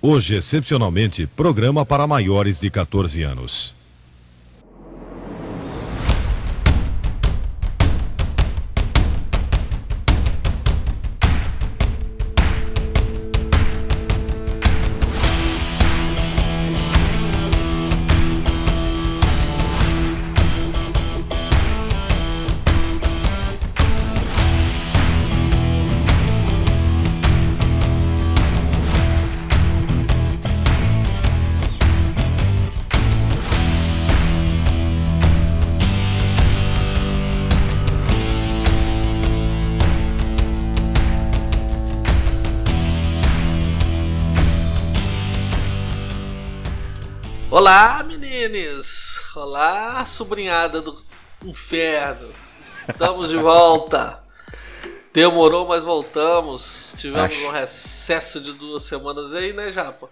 Hoje, excepcionalmente, programa para maiores de 14 anos. Olá, meninos! Olá, sobrinhada do inferno! Estamos de volta! Demorou, mas voltamos. Tivemos Acho. um recesso de duas semanas aí, né, Japa?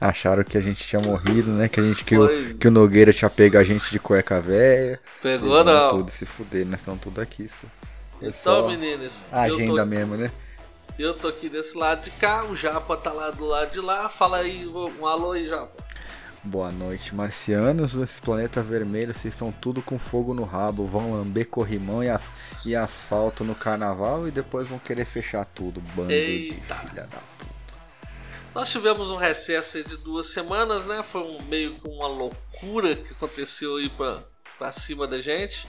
Acharam que a gente tinha morrido, né? Que, a gente, que, o, que o Nogueira tinha pego a gente de cueca velha. Pegou, Vocês não. tudo se fuder, nós estamos tudo aqui. Isso. É Então, meninos, a agenda tô, mesmo, né? eu tô aqui desse lado de cá, o Japa tá lá do lado de lá. Fala aí, um alô aí, Japa. Boa noite, marcianos. Esse planeta vermelho, vocês estão tudo com fogo no rabo. Vão lamber corrimão e, as, e asfalto no carnaval e depois vão querer fechar tudo. Bando Eita. de filha da puta. Nós tivemos um recesso de duas semanas, né? Foi um, meio que uma loucura que aconteceu aí pra, pra cima da gente.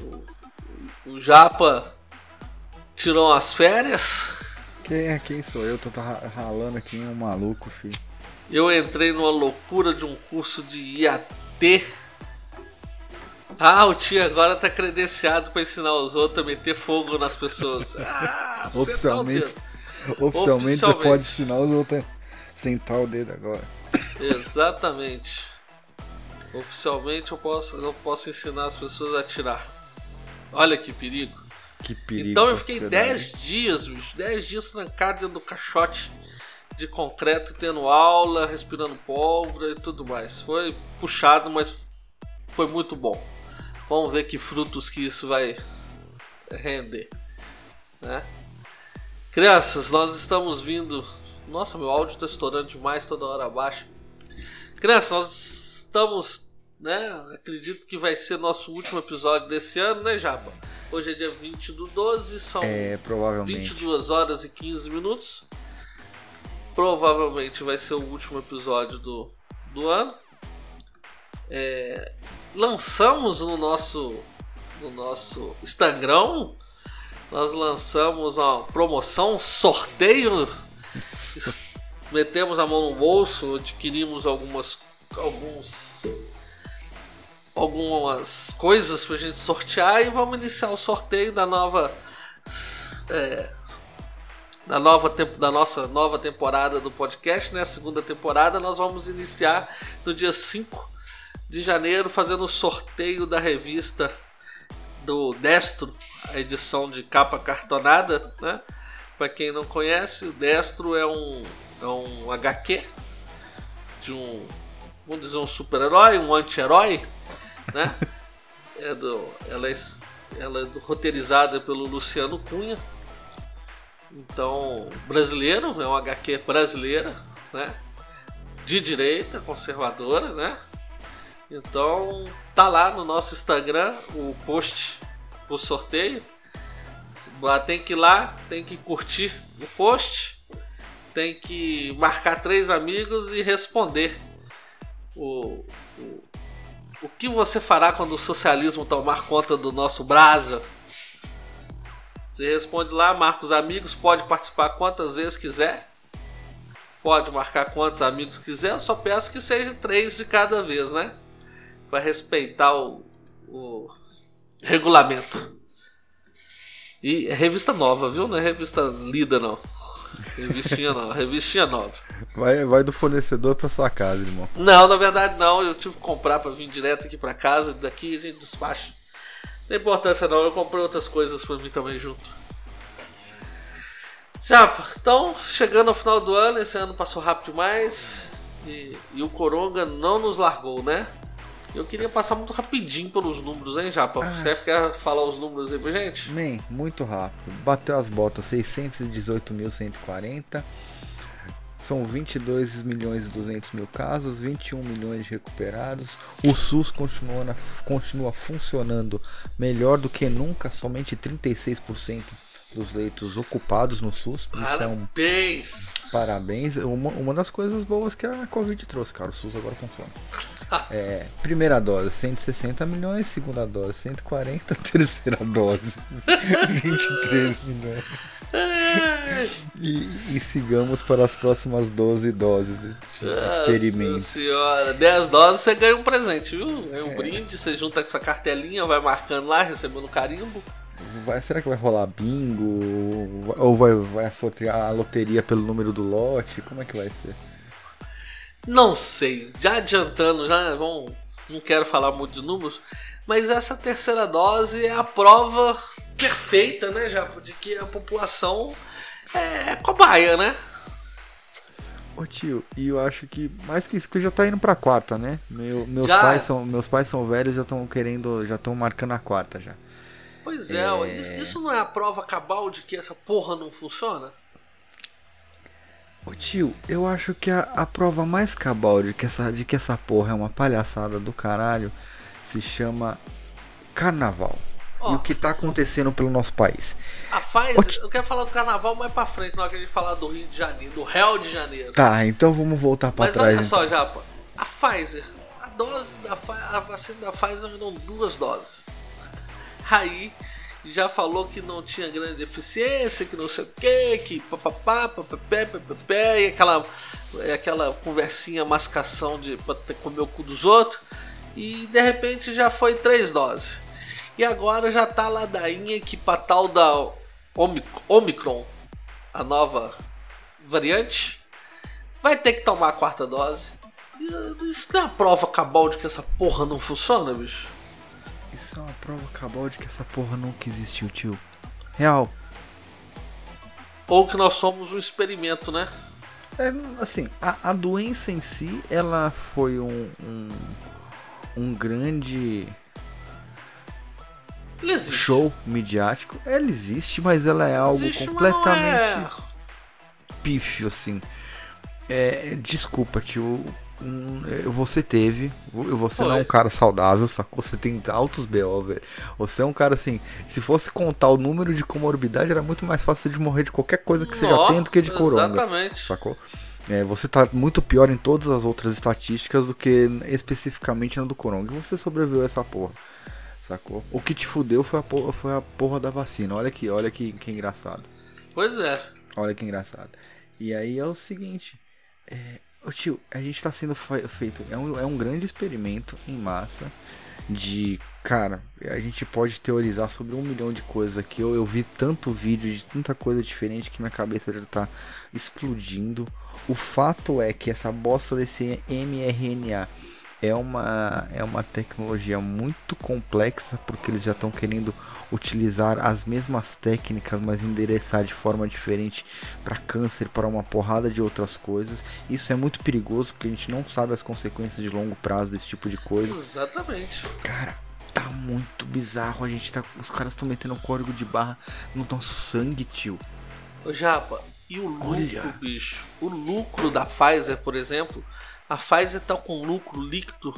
O, o Japa tirou umas férias. Quem é? Quem sou eu? Tô ra- ralando aqui um maluco, filho. Eu entrei numa loucura de um curso de IAT. Ah, o tio agora tá credenciado pra ensinar os outros a meter fogo nas pessoas. Ah, o Oficialmente, oficialmente, você pode ensinar os outros a sentar o dedo agora. Exatamente. Oficialmente eu posso, eu posso ensinar as pessoas a atirar. Olha que perigo. Que perigo. então eu fiquei sociedade. 10 dias, bicho, 10 dias trancado dentro do caixote de concreto, tendo aula, respirando pólvora e tudo mais. Foi puxado, mas foi muito bom. Vamos ver que frutos que isso vai render, né? Crianças, nós estamos vindo. Nossa, meu áudio está estourando demais, toda hora abaixo. Crianças, nós estamos, né? Acredito que vai ser nosso último episódio desse ano, né, Japa? Hoje é dia 20 do 12, são É, provavelmente. 22 horas e 15 minutos. Provavelmente vai ser o último episódio do, do ano. É, lançamos no nosso, no nosso Instagram. Nós lançamos uma promoção, um sorteio. Metemos a mão no bolso, adquirimos algumas, alguns, algumas coisas pra gente sortear e vamos iniciar o sorteio da nova é, da nova tempo da nossa nova temporada do podcast, né? A segunda temporada nós vamos iniciar no dia 5 de janeiro fazendo o sorteio da revista do Destro, a edição de capa cartonada, né? Para quem não conhece, o Destro é um é um HQ de um vamos dizer um super-herói, um anti-herói, né? É do, ela é, ela é roteirizada pelo Luciano Cunha. Então, brasileiro, é uma HQ brasileira, né? De direita, conservadora, né? Então, tá lá no nosso Instagram o post pro sorteio. Tem que ir lá, tem que curtir o post, tem que marcar três amigos e responder o, o, o que você fará quando o socialismo tomar conta do nosso Brasa. Você responde lá, marca os amigos, pode participar quantas vezes quiser. Pode marcar quantos amigos quiser, eu só peço que seja três de cada vez, né? Para respeitar o, o regulamento. E é revista nova, viu? Não é revista lida, não. Revistinha não, revistinha nova. Vai, vai do fornecedor pra sua casa, irmão. Não, na verdade não. Eu tive que comprar para vir direto aqui para casa. Daqui a gente despacha. Não importância não. Eu comprei outras coisas para mim também junto. Já, então, chegando ao final do ano, esse ano passou rápido demais. E, e o Coronga não nos largou, né? Eu queria passar muito rapidinho pelos números, hein, Japa? Você quer falar os números aí pra gente? Man, muito rápido. Bateu as botas 618.140. São 22 milhões e 200 mil casos, 21 milhões de recuperados. O SUS continua, na, continua funcionando melhor do que nunca, somente 36% dos leitos ocupados no SUS. Parabéns! É um... Parabéns! Uma, uma das coisas boas que a Covid trouxe, cara. O SUS agora funciona. É, primeira dose, 160 milhões. Segunda dose, 140. Terceira dose, 23 milhões. e, e, sigamos para as próximas 12 doses de experimento. Nossa senhora, 10 doses você ganha um presente, viu? Ganha um é. brinde, você junta com sua cartelinha, vai marcando lá, recebendo carimbo. Vai, será que vai rolar bingo? Ou vai, vai sortear a loteria pelo número do lote? Como é que vai ser? Não sei. Já adiantando, já vamos, não quero falar muito de números, mas essa terceira dose é a prova perfeita, né, já de que a população é cobaia, né? Ô tio, e eu acho que mais que isso, que já tá indo pra quarta, né? Meu, meus, já. pais são, meus pais são velhos, já estão querendo, já estão marcando a quarta já. Pois é, é... Isso, isso, não é a prova cabal de que essa porra não funciona? Ô tio, eu acho que a, a prova mais cabal de que, essa, de que essa porra é uma palhaçada do caralho se chama Carnaval. E o que tá acontecendo pelo nosso país. A Pfizer, eu quero falar do carnaval mais pra frente, na hora que a gente falar do Rio de Janeiro, do Rio de Janeiro. Tá, então vamos voltar pra Mas trás. Mas olha só, então. Japa, a Pfizer, a dose da a vacina da Pfizer eram duas doses. Aí já falou que não tinha grande eficiência, que não sei o que, que papapá, papapé, papapé, e aquela, aquela conversinha, mascação de comer o cu dos outros. E de repente já foi três doses. E agora já tá a ladainha que pra tal da Omicron, a nova variante, vai ter que tomar a quarta dose. Isso não é a prova cabal de que essa porra não funciona, bicho? Isso é uma prova cabal de que essa porra nunca existiu, tio. Real. Ou que nós somos um experimento, né? É, assim, a, a doença em si, ela foi um, um, um grande show midiático. Ela existe, mas ela é algo existe, completamente é... pífio, assim. É, desculpa, tio. Você teve, você não é um cara saudável, sacou? Você tem altos BO, velho. Você é um cara assim, se fosse contar o número de comorbidade, era muito mais fácil de morrer de qualquer coisa que você já tem do que de coronga. Exatamente. Sacou? É, você tá muito pior em todas as outras estatísticas do que especificamente na do coronga. E você sobreviveu a essa porra. Sacou? O que te fudeu foi a porra, foi a porra da vacina. Olha aqui, olha que, que engraçado. Pois é. Olha que engraçado. E aí é o seguinte. É, Ô tio, a gente tá sendo feito. É um, é um grande experimento em massa de. Cara, a gente pode teorizar sobre um milhão de coisas aqui. Eu, eu vi tanto vídeo de tanta coisa diferente que minha cabeça já tá explodindo. O fato é que essa bosta desse mRNA é uma, é uma tecnologia muito complexa porque eles já estão querendo utilizar as mesmas técnicas, mas endereçar de forma diferente para câncer, para uma porrada de outras coisas. Isso é muito perigoso porque a gente não sabe as consequências de longo prazo desse tipo de coisa. Exatamente. Cara, tá muito bizarro. A gente tá, os caras estão metendo código de barra no nosso sangue, tio. Ô Japa, e o lucro, Olha. bicho? O lucro da Pfizer, por exemplo, a Pfizer está com lucro líquido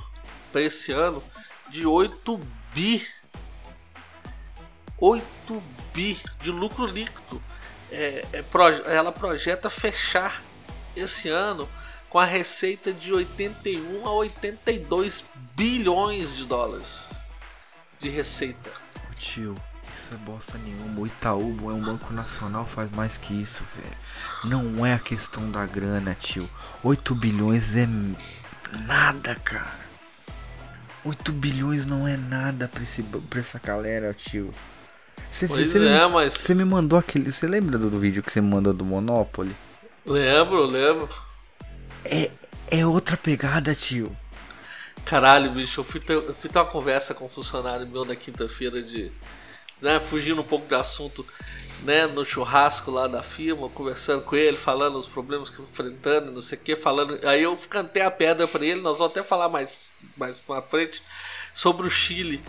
para esse ano de 8 bi. 8 bi de lucro líquido. É, é, ela projeta fechar esse ano com a receita de 81 a 82 bilhões de dólares de receita. Tio, isso é bosta nenhuma. O Itaú é um banco nacional, faz mais que isso, velho. Não é a questão da grana, tio. 8 bilhões é nada, cara. 8 bilhões não é nada pra, esse, pra essa galera, tio. Você, pois você, é, mas... você me mandou aquele. Você lembra do, do vídeo que você me mandou do Monopoly? Lembro, lembro. É, é outra pegada, tio. Caralho, bicho, eu fui ter, eu fui ter uma conversa com um funcionário meu na quinta-feira de né, fugindo um pouco do assunto, né, no churrasco lá da firma, conversando com ele, falando os problemas que enfrentando, não sei o que, falando. Aí eu cantei a pedra para ele, nós vamos até falar mais, mais pra frente sobre o Chile.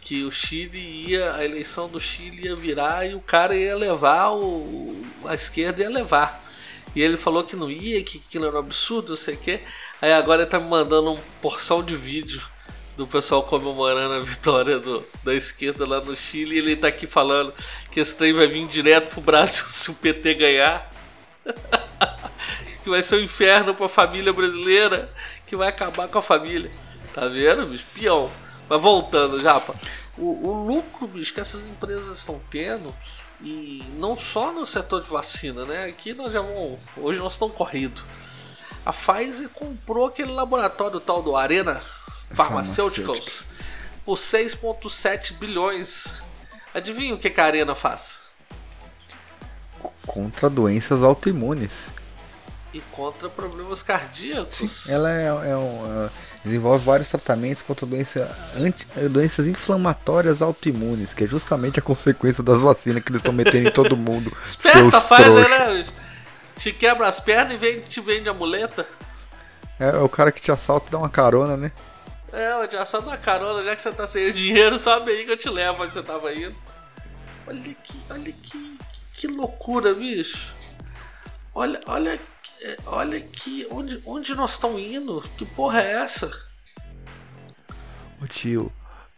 Que o Chile ia, a eleição do Chile ia virar e o cara ia levar, o, a esquerda ia levar. E ele falou que não ia, que aquilo era um absurdo, não sei o quê. Aí agora ele tá me mandando uma porção de vídeo do pessoal comemorando a vitória do, da esquerda lá no Chile. E ele tá aqui falando que esse trem vai vir direto pro Brasil se o PT ganhar. que vai ser um inferno pra família brasileira, que vai acabar com a família. Tá vendo, bicho? Pião. Mas voltando, Japa, o, o lucro, bicho, que essas empresas estão tendo, e não só no setor de vacina, né? Aqui nós já vamos. Hoje nós estamos corridos. A Pfizer comprou aquele laboratório tal do Arena Pharmaceuticals por 6,7 bilhões. Adivinha o que, que a Arena faz? Contra doenças autoimunes. E contra problemas cardíacos. Sim, ela é, é um, é, desenvolve vários tratamentos contra doença, anti, doenças inflamatórias autoimunes, que é justamente a consequência das vacinas que eles estão metendo em todo mundo. Esperta, Pfizer, né? Te quebra as pernas e vem, te vende a muleta. É, é o cara que te assalta e dá uma carona, né? É, te assalto uma carona, já que você tá sem dinheiro, sobe aí que eu te levo onde você tava indo. Olha que, olha que, que loucura, bicho. Olha, olha, olha aqui, onde, onde nós estamos indo? Que porra é essa? Ô tio,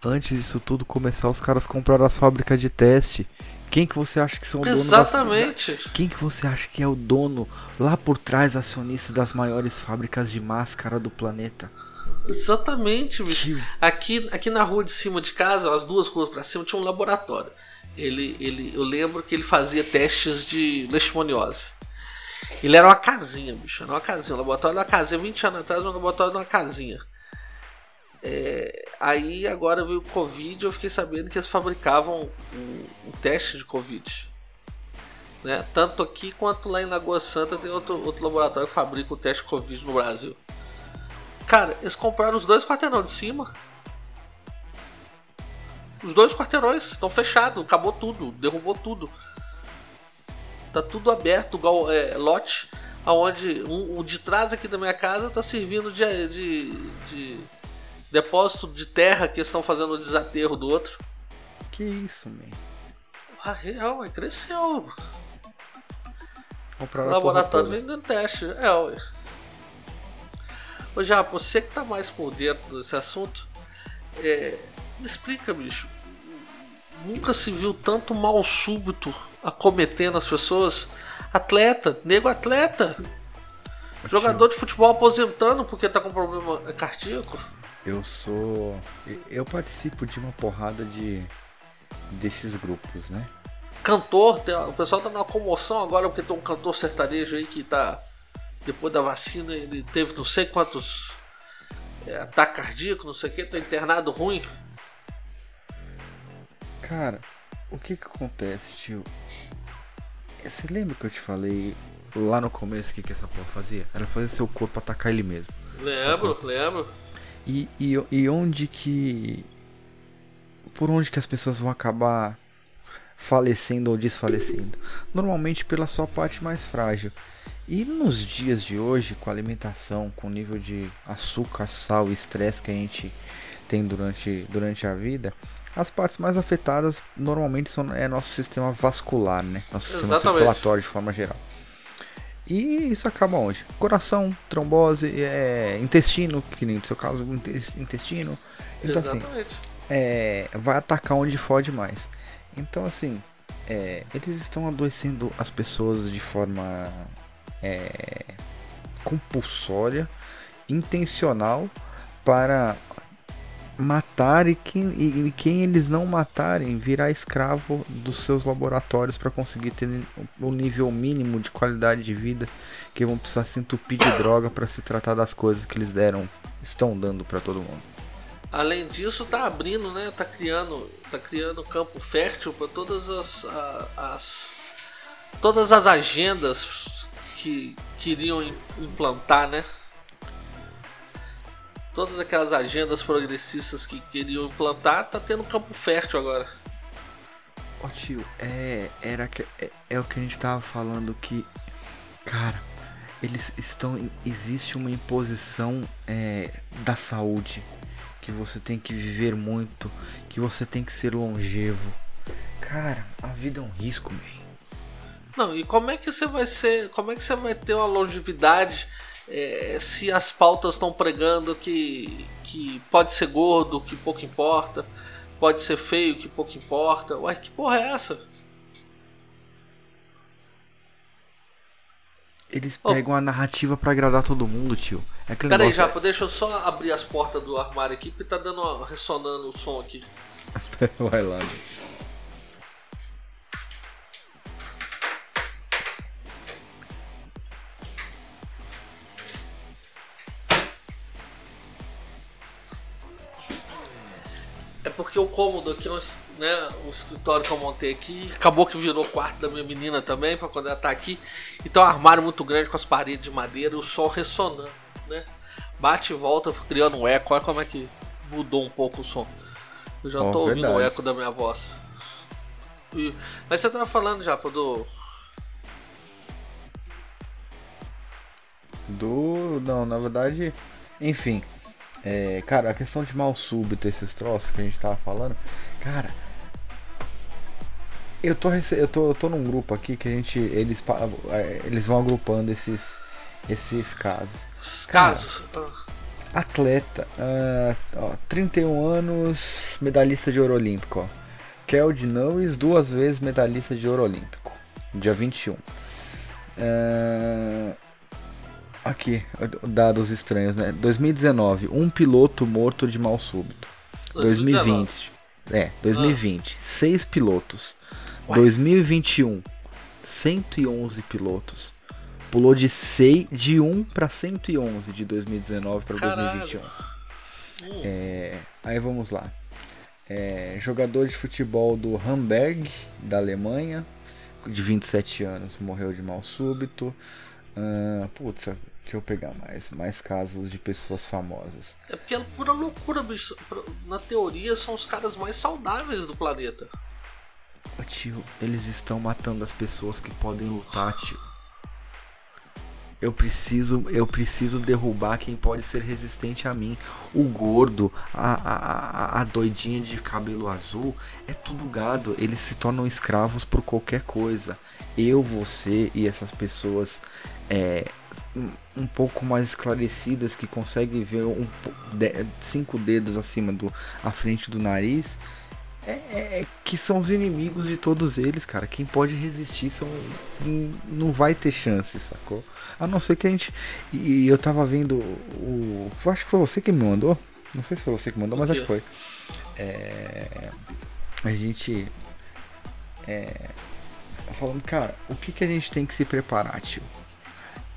antes disso tudo começar, os caras compraram as fábricas de teste. Quem que você acha que são donos Exatamente. Da... Quem que você acha que é o dono lá por trás acionista das maiores fábricas de máscara do planeta? Exatamente, bicho. Aqui, aqui na rua de cima de casa, as duas ruas para cima, tinha um laboratório. Ele, ele, eu lembro que ele fazia testes de leishmaniose. Ele era uma casinha, bicho. Era uma casinha. Um laboratório da casinha. 20 anos atrás, um laboratório de uma casinha. É, aí agora veio o Covid eu fiquei sabendo que eles fabricavam um, um, teste de Covid. Né? Tanto aqui quanto lá em Lagoa Santa tem outro, outro laboratório que fabrica o teste de Covid no Brasil. Cara, eles compraram os dois quarteirões de cima. Os dois quarteirões estão fechados, acabou tudo, derrubou tudo. Tá tudo aberto, igual é, lote, aonde um, o de trás aqui da minha casa tá servindo de, de, de depósito de terra que estão fazendo o desaterro do outro. Que isso, man? Ah, real, cresceu. Compraram o laboratório vendendo teste. É, ué. Ô já, você que tá mais por dentro desse assunto, é, me explica, bicho. Nunca se viu tanto mal súbito acometendo as pessoas. Atleta, nego atleta. Jogador de futebol aposentando porque tá com problema cardíaco. Eu sou. Eu participo de uma porrada de. desses grupos, né? Cantor, o pessoal tá numa comoção agora porque tem um cantor sertanejo aí que tá depois da vacina ele teve não sei quantos é, ataque cardíaco, não sei o que, tá internado ruim. Cara, o que que acontece, tio? Você lembra que eu te falei lá no começo o que, que essa porra fazia? Era fazer seu corpo atacar ele mesmo. Lembro, lembro. E, e, e onde que. Por onde que as pessoas vão acabar falecendo ou desfalecendo? Normalmente pela sua parte mais frágil. E nos dias de hoje, com a alimentação, com o nível de açúcar, sal e estresse que a gente tem durante, durante a vida, as partes mais afetadas normalmente são é nosso sistema vascular, né? Nosso sistema Exatamente. circulatório de forma geral. E isso acaba onde? Coração, trombose, é, intestino, que nem no seu caso, intestino. Então assim, Exatamente. assim, é, vai atacar onde fode mais. Então assim, é, eles estão adoecendo as pessoas de forma é, compulsória, intencional para matar e quem, e quem eles não matarem virar escravo dos seus laboratórios para conseguir ter o nível mínimo de qualidade de vida que vão precisar se entupir de droga para se tratar das coisas que eles deram, estão dando para todo mundo. Além disso, tá abrindo, né? Tá criando, tá criando campo fértil para todas as, as todas as agendas que queriam implantar, né? Todas aquelas agendas progressistas que queriam implantar, tá tendo campo fértil agora. Ó oh, tio, é, era é, é o que a gente tava falando que, cara, eles estão, existe uma imposição é, da saúde, que você tem que viver muito, que você tem que ser longevo. Cara, a vida é um risco, man. Não, e como é que você vai ser. Como é que você vai ter uma longevidade é, se as pautas estão pregando que, que pode ser gordo, que pouco importa, pode ser feio, que pouco importa? Ué, que porra é essa? Eles pegam oh. a narrativa para agradar todo mundo, tio. É Pera aí, Japa, é... deixa eu só abrir as portas do armário aqui, porque tá dando uma, ressonando o som aqui. Vai lá. É porque o cômodo aqui, né, o escritório que eu montei aqui, acabou que virou quarto da minha menina também, para quando ela tá aqui. Então, é um armário muito grande com as paredes de madeira e o som ressonando, né? Bate e volta, criando um eco. Olha como é que mudou um pouco o som. Eu já oh, tô ouvindo o eco da minha voz. E... Mas você tava falando já, do. Do. Não, na verdade. Enfim. É, cara, a questão de mal súbito, esses troços que a gente tava falando. Cara. Eu tô, eu tô, eu tô num grupo aqui que a gente. Eles, é, eles vão agrupando esses, esses casos. Os casos? Cara, atleta, uh, ó, 31 anos, medalhista de ouro olímpico. Ó. Keld Nunes, duas vezes medalhista de ouro olímpico. Dia 21. Uh, aqui, dados estranhos, né? 2019, um piloto morto de mal súbito. 2020. É, 2020, ah. seis pilotos. Ué? 2021, 111 pilotos. Pulou de 6, de 1 para 111 de 2019 para 2021. É, aí vamos lá. É, jogador de futebol do Hamburg, da Alemanha, de 27 anos, morreu de mal súbito. Uh, putz, deixa eu pegar mais, mais casos de pessoas famosas. É porque é pura loucura, bicho. Na teoria, são os caras mais saudáveis do planeta. tio, eles estão matando as pessoas que podem lutar, tio. Eu preciso, eu preciso derrubar quem pode ser resistente a mim. O gordo, a, a, a doidinha de cabelo azul, é tudo gado. Eles se tornam escravos por qualquer coisa. Eu, você e essas pessoas é, um, pouco mais esclarecidas que conseguem ver um, de, cinco dedos acima do, à frente do nariz é, é, é, que são os inimigos de todos eles, cara. Quem pode resistir são, não vai ter chance, sacou? A não ser que a gente. E eu tava vendo o. Acho que foi você que me mandou. Não sei se foi você que mandou, mas acho que foi. É, a gente. É, falando, cara, o que, que a gente tem que se preparar, tio?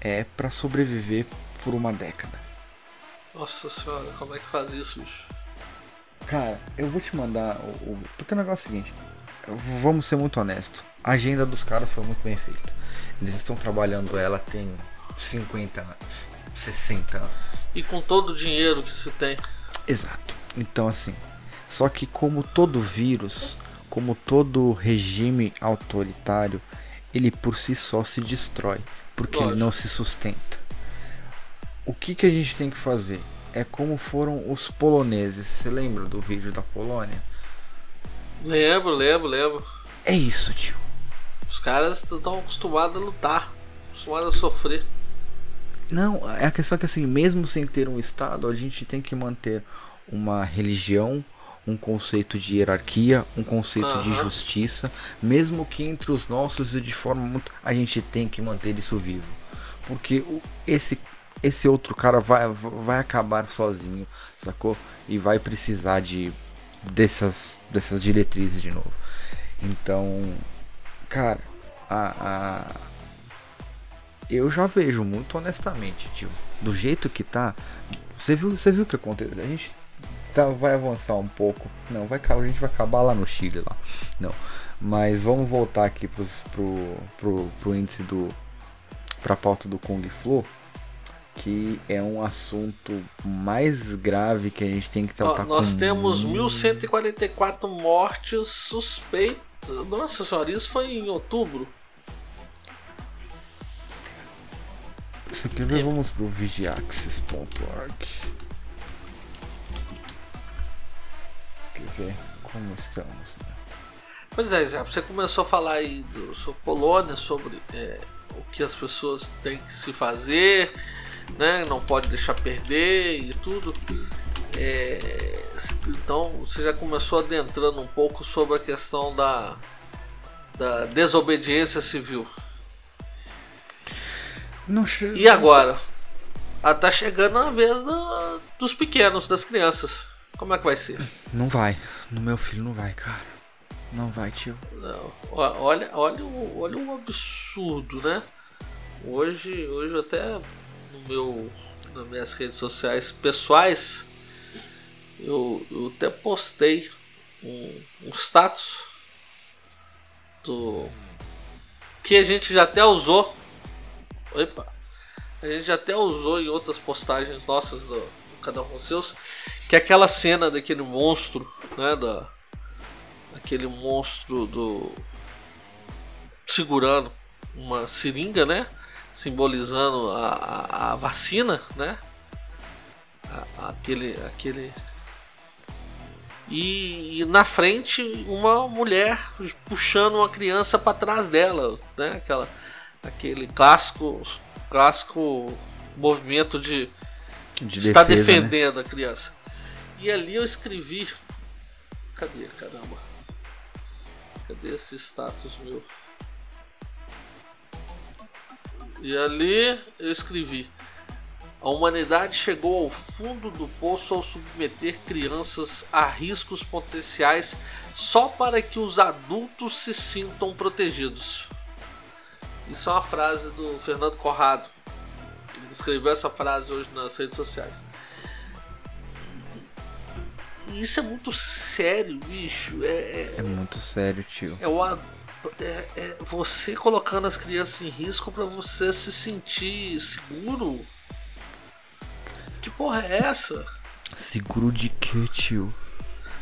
É para sobreviver por uma década. Nossa senhora, como é que faz isso, bicho? Cara, eu vou te mandar o, o, Porque o negócio é o seguinte. Vamos ser muito honestos. A agenda dos caras foi muito bem feita. Eles estão trabalhando ela tem 50 anos, 60 anos. E com todo o dinheiro que se tem. Exato. Então assim. Só que como todo vírus, como todo regime autoritário, ele por si só se destrói. Porque Lógico. ele não se sustenta. O que, que a gente tem que fazer? é como foram os poloneses. Você lembra do vídeo da Polônia? Lembro, lembro, lembro. É isso, tio. Os caras estão acostumados a lutar, acostumados a sofrer. Não, é a questão que assim, mesmo sem ter um Estado, a gente tem que manter uma religião, um conceito de hierarquia, um conceito uhum. de justiça, mesmo que entre os nossos e de forma muito. A gente tem que manter isso vivo. Porque esse esse outro cara vai, vai acabar sozinho, sacou? E vai precisar de dessas, dessas diretrizes de novo. Então, cara, a, a, eu já vejo muito honestamente, tio, do jeito que tá. Você viu, você viu o que aconteceu? A gente tá, vai avançar um pouco. Não, vai a gente vai acabar lá no Chile lá. Não. Mas vamos voltar aqui pros, pro, pro, pro índice do. pra pauta do Kung Flu que é um assunto mais grave que a gente tem que tratar. nós com... temos 1144 mortes suspeitas. Nossa senhora, isso foi em outubro. Isso aqui nós vamos pro vigiaxis.org. ver como estamos? Né? Pois é, já você começou a falar aí do, sobre Polônia, sobre é, o que as pessoas têm que se fazer, né? Não pode deixar perder e tudo. É, então você já começou adentrando um pouco sobre a questão da, da desobediência civil. Não, E agora? Ah, tá chegando a vez do- dos pequenos, das crianças. Como é que vai ser? Não vai. No meu filho não vai, cara. Não vai, tio. Não, olha, olha, o, olha o absurdo, né? Hoje, hoje até no meu, nas minhas redes sociais pessoais, eu, eu até postei um, um status do que a gente já até usou. Opa! A gente já até usou em outras postagens nossas do, do canal com seus, que é aquela cena daquele monstro, né? Da, aquele monstro do segurando uma seringa, né? Simbolizando a, a, a vacina, né? A- aquele, aquele e, e na frente uma mulher puxando uma criança para trás dela, né? Aquela, aquele clássico, clássico movimento de De está defesa, né? defendendo a criança. E ali eu escrevi. Cadê, caramba? Cadê esse status meu? E ali eu escrevi. A humanidade chegou ao fundo do poço ao submeter crianças a riscos potenciais só para que os adultos se sintam protegidos. Isso é uma frase do Fernando Corrado. Ele escreveu essa frase hoje nas redes sociais. E isso é muito sério, bicho. É, é, É muito sério, tio. é, é- é você colocando as crianças em risco para você se sentir seguro. Que porra é essa? Seguro de quê, tio?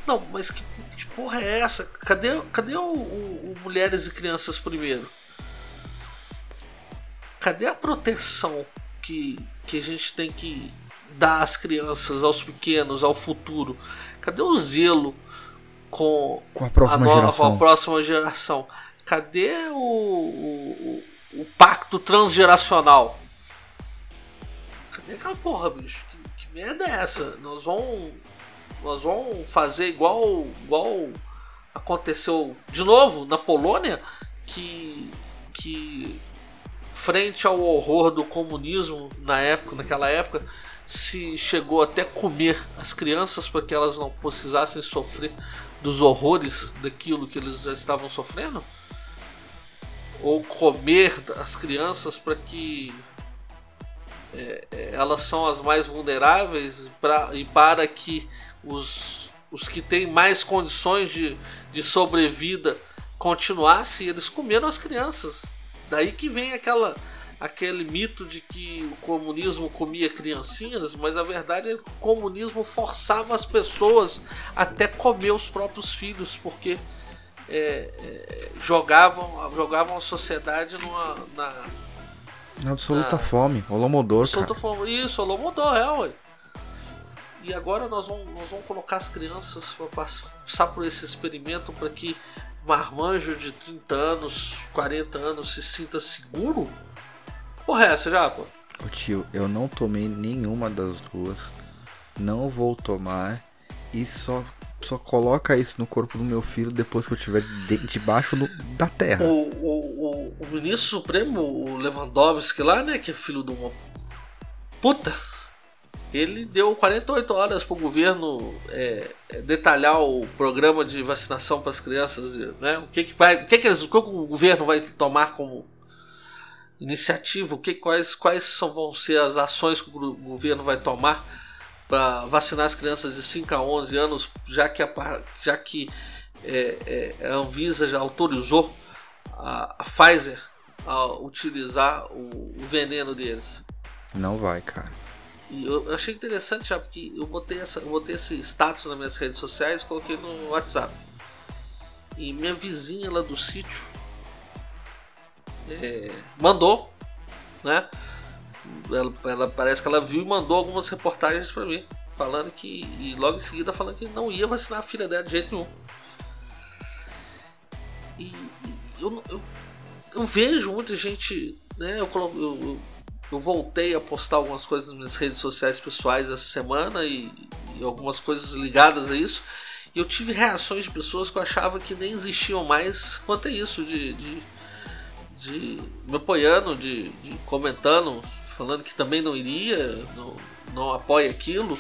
Não, mas que, que porra é essa? Cadê, cadê o, o- o Mulheres e Crianças primeiro? Cadê a proteção que, que a gente tem que dar às crianças, aos pequenos, ao futuro? Cadê o zelo com Com a próxima a nova- geração. com a próxima geração? Cadê o, o, o- o pacto transgeracional? Cadê aquela porra, bicho? Que, que merda é essa? Nós vamos. Nós vamos fazer igual. igual aconteceu de novo na Polônia, que. que frente ao horror do comunismo na época, naquela época, se chegou até comer as crianças para que elas não precisassem sofrer dos horrores daquilo que eles já estavam sofrendo? Ou comer as crianças para que é, é, elas são as mais vulneráveis pra, e para que os, os que têm mais condições de, de sobrevida continuassem, eles comeram as crianças. Daí que vem aquela aquele mito de que o comunismo comia criancinhas, mas a verdade é que o comunismo forçava as pessoas até comer os próprios filhos, porque é, é, jogavam, jogavam a sociedade numa, na, Na absoluta Ah. fome. Holomodor, tô cara. falando isso, mudou, é, ué. E agora nós vamos, nós vamos colocar as crianças para passar por esse experimento para que marmanjo de 30 anos, 40 anos se sinta seguro? Porra, é essa já, pô? Ô, tio, eu não tomei nenhuma das duas. Não vou tomar. E só, só coloca isso no corpo do meu filho depois que eu estiver de- debaixo do- da terra. O, o, o, o ministro supremo, o Lewandowski lá, né, que é filho de uma puta, ele deu 48 horas pro governo é, é, detalhar o programa de vacinação para as crianças, né? O que que vai, o que que, eles- o que o governo vai tomar como iniciativa, o que quais quais são, vão ser as ações que o governo vai tomar para vacinar as crianças de 5 a 11 anos, já que a, já que é, é, a Anvisa já autorizou a, a Pfizer a utilizar o, o veneno deles. Não vai, cara. E eu achei interessante já, porque eu botei, essa, eu botei esse status nas minhas redes sociais e coloquei no WhatsApp. E minha vizinha lá do sítio é, mandou, né? Ela, ela- parece que ela viu e mandou algumas reportagens pra mim, falando que. E logo em seguida falando que não ia vacinar a filha dela de jeito nenhum. E, e eu, eu, eu, vejo muita gente. Né, eu, eu, eu, voltei a postar algumas coisas nas minhas redes sociais pessoais essa semana e, e algumas coisas ligadas a isso. E eu tive reações de pessoas que eu achava que nem existiam mais quanto a isso, de, de, de me apoiando, de, de, comentando, falando que também não iria, não, não apoia aquilo.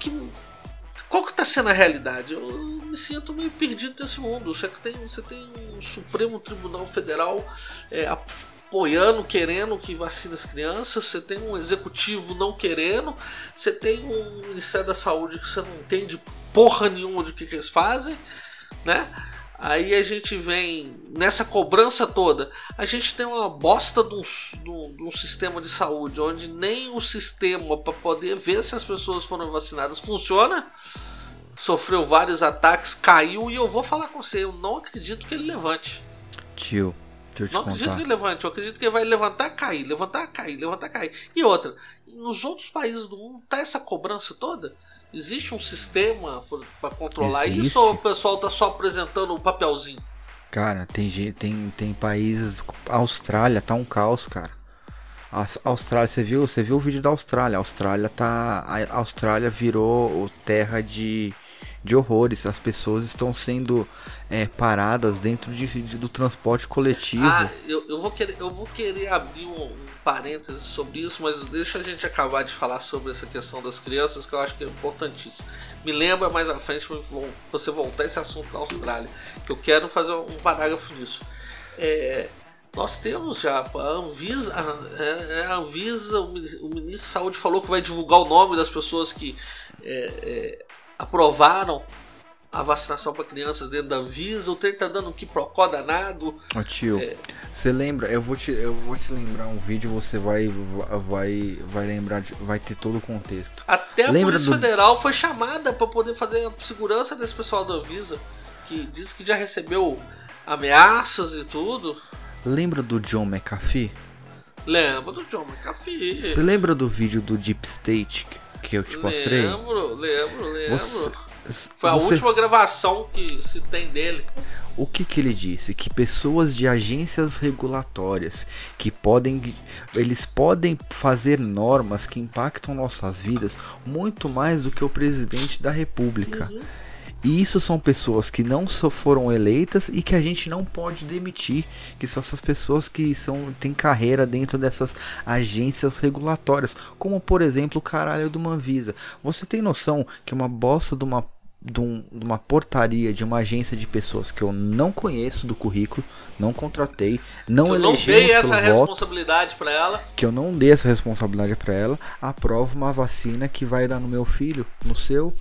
Que, qual que está sendo a realidade? Eu me sinto meio perdido nesse mundo. Você tem, você tem um Supremo Tribunal Federal é, apoiando, querendo que vacine as crianças, você tem um executivo não querendo, você tem um Ministério da Saúde que você não entende porra nenhuma do que, que eles fazem, né? Aí a gente vem nessa cobrança toda. A gente tem uma bosta de um, de um sistema de saúde onde nem o sistema para poder ver se as pessoas foram vacinadas funciona. Sofreu vários ataques, caiu e eu vou falar com você. Eu não acredito que ele levante. Tio, não contar. acredito que ele levante. Eu acredito que ele vai levantar, cair, levantar, cair, levantar, cair. E outra, nos outros países do mundo tá essa cobrança toda. Existe um sistema para controlar Existe. isso ou o pessoal tá só apresentando o um papelzinho? Cara, tem, tem, tem países. A Austrália tá um caos, cara. A Austrália, você viu? Você viu o vídeo da Austrália? A Austrália tá. A Austrália virou terra de de horrores. As pessoas estão sendo é, paradas dentro de, de, do transporte coletivo. Ah, eu, eu, vou querer, eu vou querer abrir um parêntese sobre isso, mas deixa a gente acabar de falar sobre essa questão das crianças, que eu acho que é importantíssimo. Me lembra mais à frente você voltar esse assunto da Austrália, que eu quero fazer um parágrafo nisso. É, nós temos já a Anvisa, é, é, a Anvisa, o ministro da Saúde falou que vai divulgar o nome das pessoas que é, é aprovaram a vacinação para crianças dentro da Anvisa, o trem tá dando um quiprocó danado. Ô tio, você é... lembra, eu vou, te, eu vou te lembrar um vídeo, você vai vai vai lembrar, de, vai ter todo o contexto. Até a lembra Polícia do... Federal foi chamada para poder fazer a segurança desse pessoal da Anvisa, que diz que já recebeu ameaças e tudo. Lembra do John McAfee? Lembro do John McAfee. Você lembra do vídeo do Deep State que eu te mostrei? Lembro, lembro, lembro. Você, Foi a você... última gravação que se tem dele. O que, que ele disse? Que pessoas de agências regulatórias que podem. Eles podem fazer normas que impactam nossas vidas muito mais do que o presidente da república. Uhum. E isso são pessoas que não só foram eleitas e que a gente não pode demitir, que são essas pessoas que são têm carreira dentro dessas agências regulatórias, como por exemplo o caralho do Manvisa. Você tem noção que uma bosta de uma de, um, de, uma portaria de uma agência de pessoas que eu não conheço do currículo, não contratei, não eu não dei essa voto, responsabilidade para ela, que eu não dei essa responsabilidade para ela, aprova uma vacina que vai dar no meu filho, no seu,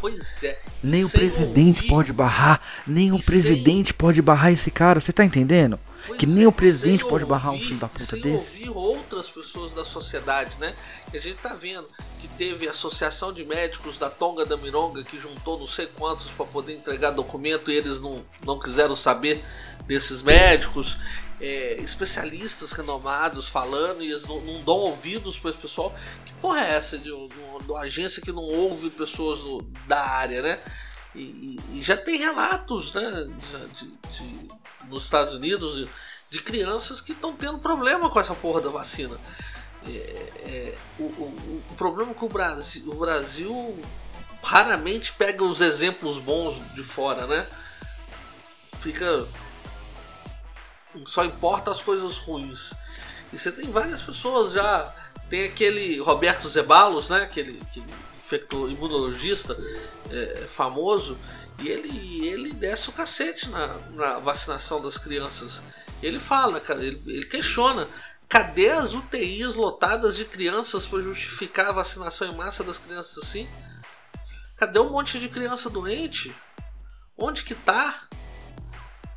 Pois é. Nem o presidente ouvir... pode barrar. Nem o presidente sem... pode barrar esse cara. Você tá entendendo? Que nem é, o presidente pode ouvir, barrar um filho da puta sem desse. ouvir outras pessoas da sociedade, né? E a gente tá vendo que teve a Associação de Médicos da Tonga da Mironga que juntou não sei quantos para poder entregar documento e eles não, não quiseram saber desses médicos é, especialistas renomados falando e eles não, não dão ouvidos para esse pessoal. Que porra é essa de, de, de uma agência que não ouve pessoas do, da área, né? E, e, já tem relatos né, de, de nos Estados Unidos de, de crianças que estão tendo problema com essa porra da vacina. É, é, o, o, o, problema é que o Brasil, o Brasil raramente pega os exemplos bons de fora, né? Fica só importa as coisas ruins. E você tem várias pessoas já. Tem aquele Roberto Zebalos, né? Aquele, aquele imunologista é, famoso. E ele, ele desce o cacete na, na vacinação das crianças. Ele fala, ele, ele questiona. Cadê as UTIs lotadas de crianças para justificar a vacinação em massa das crianças assim? Cadê um monte de criança doente? Onde que tá?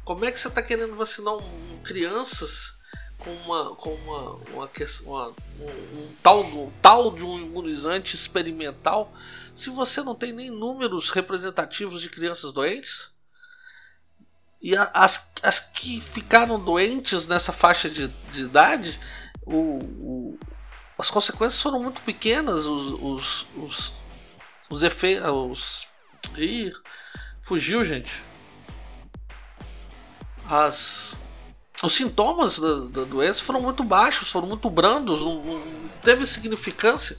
Como é que você está querendo vacinar um, crianças com uma com uma, uma, uma um, tal um tal de um imunizante experimental se você não tem nem números representativos de crianças doentes? E a, as, as que ficaram doentes nessa faixa de, de idade, o, o, as consequências foram muito pequenas, os, os, os, os efeitos. Fugiu, gente as, os sintomas da, da, doença foram muito baixos, foram muito brandos, não, não teve significância.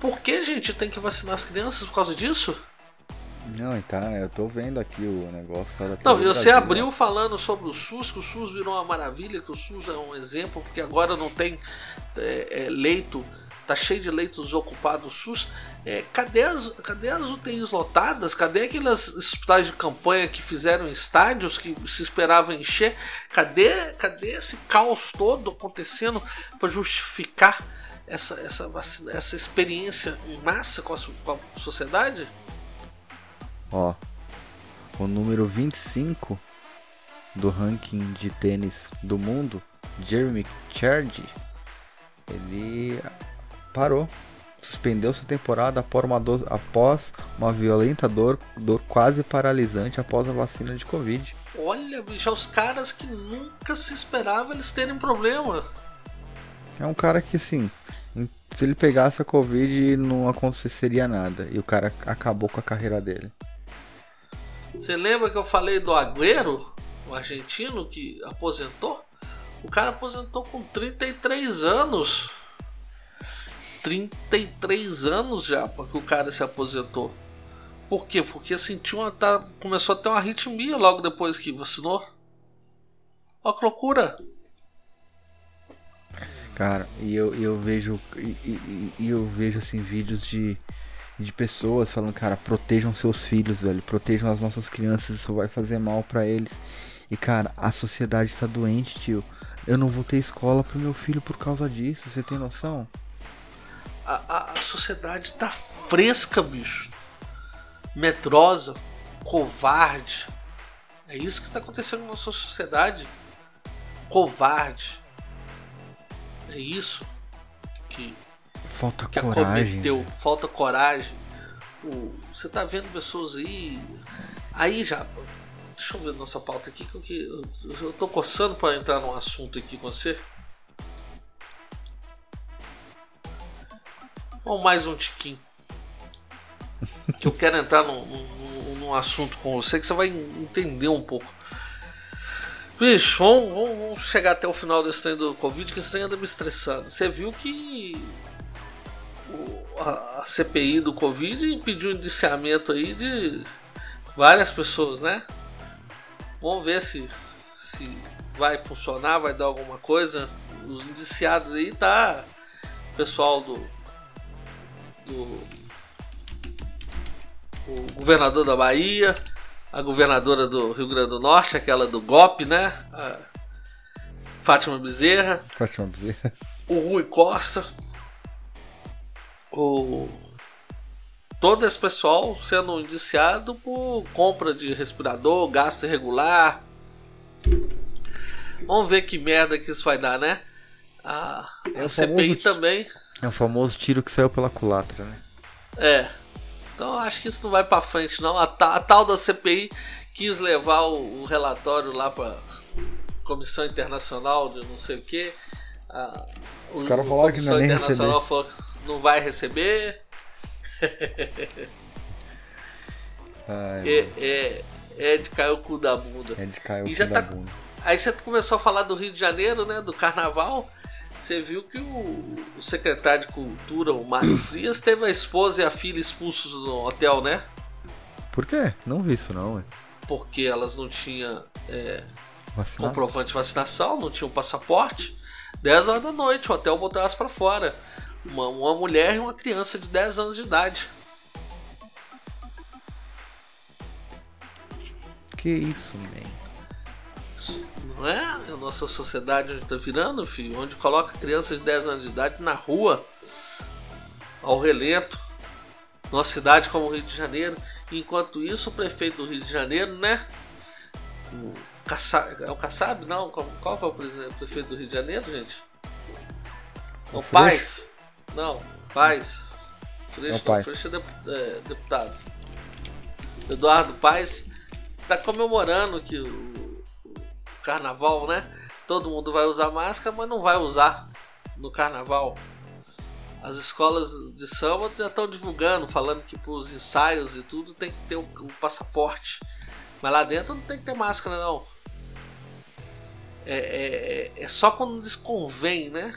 Por que, gente, tem que vacinar as crianças por causa disso? Não, tá, eu tô vendo aqui o negócio. Não, e você Brasil, abriu né? falando sobre o SUS, que o SUS virou uma maravilha, que o SUS é um exemplo, porque agora não tem é, é, leito, tá cheio de leitos ocupados SUS. É, cadê, as, cadê as UTIs lotadas? Cadê aqueles hospitais de campanha que fizeram estádios que se esperavam encher? Cadê, cadê esse caos todo acontecendo para justificar essa, essa, vacina, essa experiência em massa com a, com a sociedade? Ó, o número 25 do ranking de tênis do mundo, Jeremy Chardy, ele parou, suspendeu sua temporada após uma, dor, após uma violenta dor, dor quase paralisante após a vacina de Covid. Olha, bicho, os caras que nunca se esperava eles terem problema. É um cara que, assim, se ele pegasse a Covid não aconteceria nada. E o cara acabou com a carreira dele. Você lembra que eu falei do Agüero, o argentino que aposentou? O cara aposentou com 33 anos. 33 anos já que o cara se aposentou. Por quê? Porque sentiu uma, tá, começou a ter uma arritmia logo depois que vacinou. Olha que loucura. Cara, e eu, eu vejo e, e eu vejo assim vídeos de de pessoas falando, cara, protejam seus filhos, velho, protejam as nossas crianças, isso vai fazer mal para eles. E cara, a sociedade tá doente, tio. Eu não vou ter escola pro meu filho por causa disso, você tem noção? A, a, a sociedade tá fresca, bicho. Medrosa, covarde. É isso que tá acontecendo na nossa sociedade. Covarde. É isso que Falta que coragem. Acometeu, falta coragem. você tá vendo pessoas aí. Aí já. Deixa eu ver nossa pauta aqui. Que eu, eu tô coçando para entrar num assunto aqui com você. Vamos mais um tiquinho. que eu quero entrar num, num, num, assunto com você que você vai entender um pouco. Bicho, vamos, vamos, vamos chegar até o final desse trem do Covid, que esse trem anda me estressando. Você viu que a CPI do Covid impediu o indiciamento aí de várias pessoas, né? Vamos ver se, se vai funcionar, vai dar alguma coisa. Os indiciados aí tá pessoal do, do o governador da Bahia, a governadora do Rio Grande do Norte, aquela do GOP, né? A Fátima Bezerra. Fátima Bezerra. O Rui Costa, o todo esse pessoal sendo indiciado por compra de respirador, gasto irregular. Vamos ver que merda que isso vai dar, né? A, é a CPI também. É o famoso tiro que saiu pela culatra, né? É. Então acho que isso não vai para frente, não. A, a, tal da CPI quis levar o, o relatório lá para Comissão Internacional de não sei o que. Os caras falaram que não é receber. Falou, não vai receber. Ai, é, é, é, de cair o cu da bunda. É de cair o e cu da tá, bunda. Aí você começou a falar do Rio de Janeiro, né? Do carnaval. Você viu que o, o secretário de Cultura, o Mário Frias, teve a esposa e a filha expulsos do hotel, né? Por quê? Não vi isso não, ué. Porque elas não tinham é, comprovante de vacinação, não tinham passaporte. 10 horas da noite, o hotel botou elas pra fora. Uma, uma mulher e uma criança de 10 anos de idade. Que isso, man? Não é a nossa sociedade onde tá virando, filho? Onde coloca crianças de 10 anos de idade na rua, ao relento, numa cidade como o Rio de Janeiro. Enquanto isso, o prefeito do Rio de Janeiro, né? O Kassab, é o Kassab? Não, qual, qual é o prefeito do Rio de Janeiro, gente? O, o Paz. Não, Paz. Freixo, não. Freixo é, é deputado. Eduardo Paz está comemorando que o, carnaval, né? Todo mundo vai usar máscara, mas não vai usar no carnaval. As escolas de samba já estão divulgando, falando que para os ensaios e tudo tem que ter o, o passaporte. Mas lá dentro não tem que ter máscara, não. é, é, é só quando desconvém, né?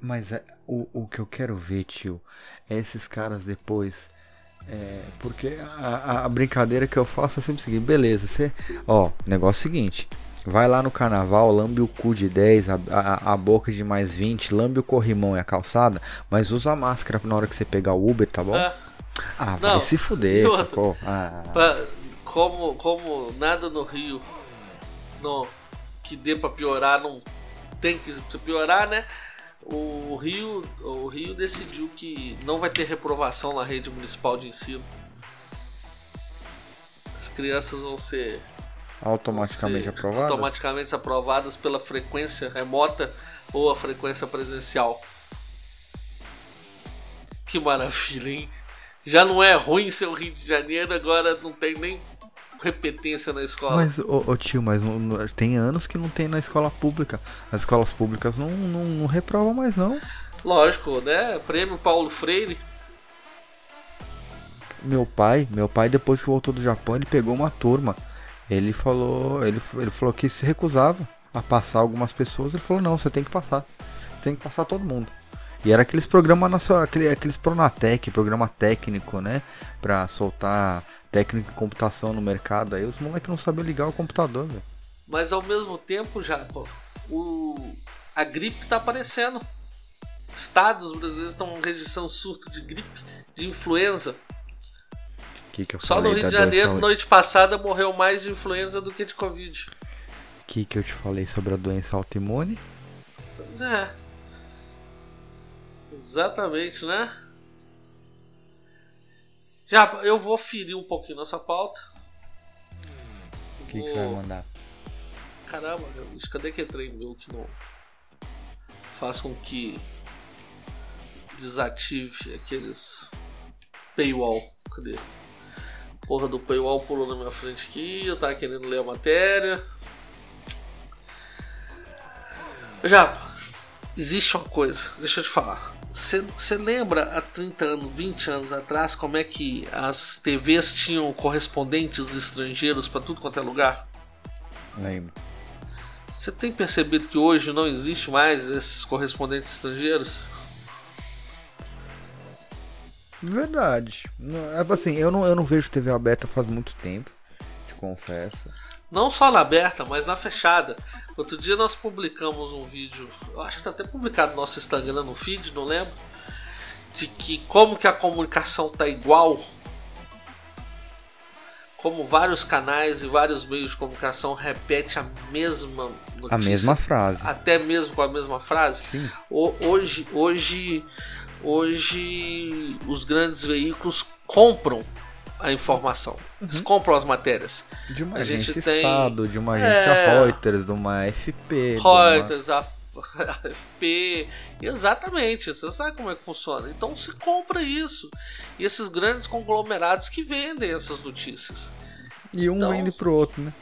Mas é, o, o que eu quero ver, tio, é esses caras depois. É, porque a, a, brincadeira que eu faço é sempre o seguinte, beleza, você. Ó, negócio é seguinte. Vai lá no carnaval, lambe o cu de 10, a, a, a, boca de mais 20, lambe o corrimão e a calçada, mas usa a máscara na hora que você pegar o Uber, tá bom? É. Ah, vai Não, se fuder, sacou? Ah. Pra, como, como nada no Rio no, que dê pra piorar, não tem que piorar, né? O Rio, o Rio decidiu que não vai ter reprovação na rede municipal de ensino. As crianças vão ser automaticamente vão ser aprovadas. Automaticamente aprovadas pela frequência remota ou a frequência presencial. Que maravilha, hein? Já não é ruim ser o Rio de Janeiro, agora não tem nem repetência na escola. Mas, ô, ô tio, mas não, tem anos que não tem na escola pública. As escolas públicas não, não, não reprovam mais, não. Lógico, né? Prêmio Paulo Freire. Meu pai, meu pai depois que voltou do Japão, ele pegou uma turma. Ele falou, ele, ele falou que se recusava a passar algumas pessoas. Ele falou: "Não, você tem que passar. Você tem que passar todo mundo". E era aqueles programas aqueles Pronatec, programa técnico, né? Pra soltar técnico de computação no mercado. Aí os moleques não sabiam ligar o computador, velho. Mas ao mesmo tempo, já, o... a gripe tá aparecendo. Estados brasileiros estão registrando surto de gripe, de influenza. Que que Só no Rio de Janeiro, noite passada, morreu mais de influenza do que de Covid. O que, que eu te falei sobre a doença autoimune? Pois é. Exatamente, né? Já, eu vou ferir um pouquinho nossa pauta. O que, vou... que você vai mandar? Caramba, cadê que entrei meu que não faz com que desative aqueles paywall? Cadê? Porra do paywall pulou na minha frente aqui, eu tava querendo ler a matéria. Já, existe uma coisa, deixa eu te falar. Você lembra há 30 anos, 20 anos atrás, como é que as TVs tinham correspondentes estrangeiros para tudo quanto é lugar? Lembro. Você tem percebido que hoje não existe mais esses correspondentes estrangeiros? Verdade. É assim, eu não, eu não vejo TV aberta faz muito tempo, te confesso. Não só na aberta, mas na fechada. Outro dia nós publicamos um vídeo, eu acho que está até publicado no nosso Instagram no feed, não lembro, de que como que a comunicação tá igual, como vários canais e vários meios de comunicação repete a mesma notícia, a mesma frase, até mesmo com a mesma frase. Sim. Hoje, hoje, hoje os grandes veículos compram a informação. Uhum. Eles compram as matérias. De uma a agência gente tem... Estado, de uma agência é... Reuters, de uma FP. Reuters, uma... a FP. Exatamente, você sabe como é que funciona. Então se compra isso. E esses grandes conglomerados que vendem essas notícias. E um então, vende pro outro, né?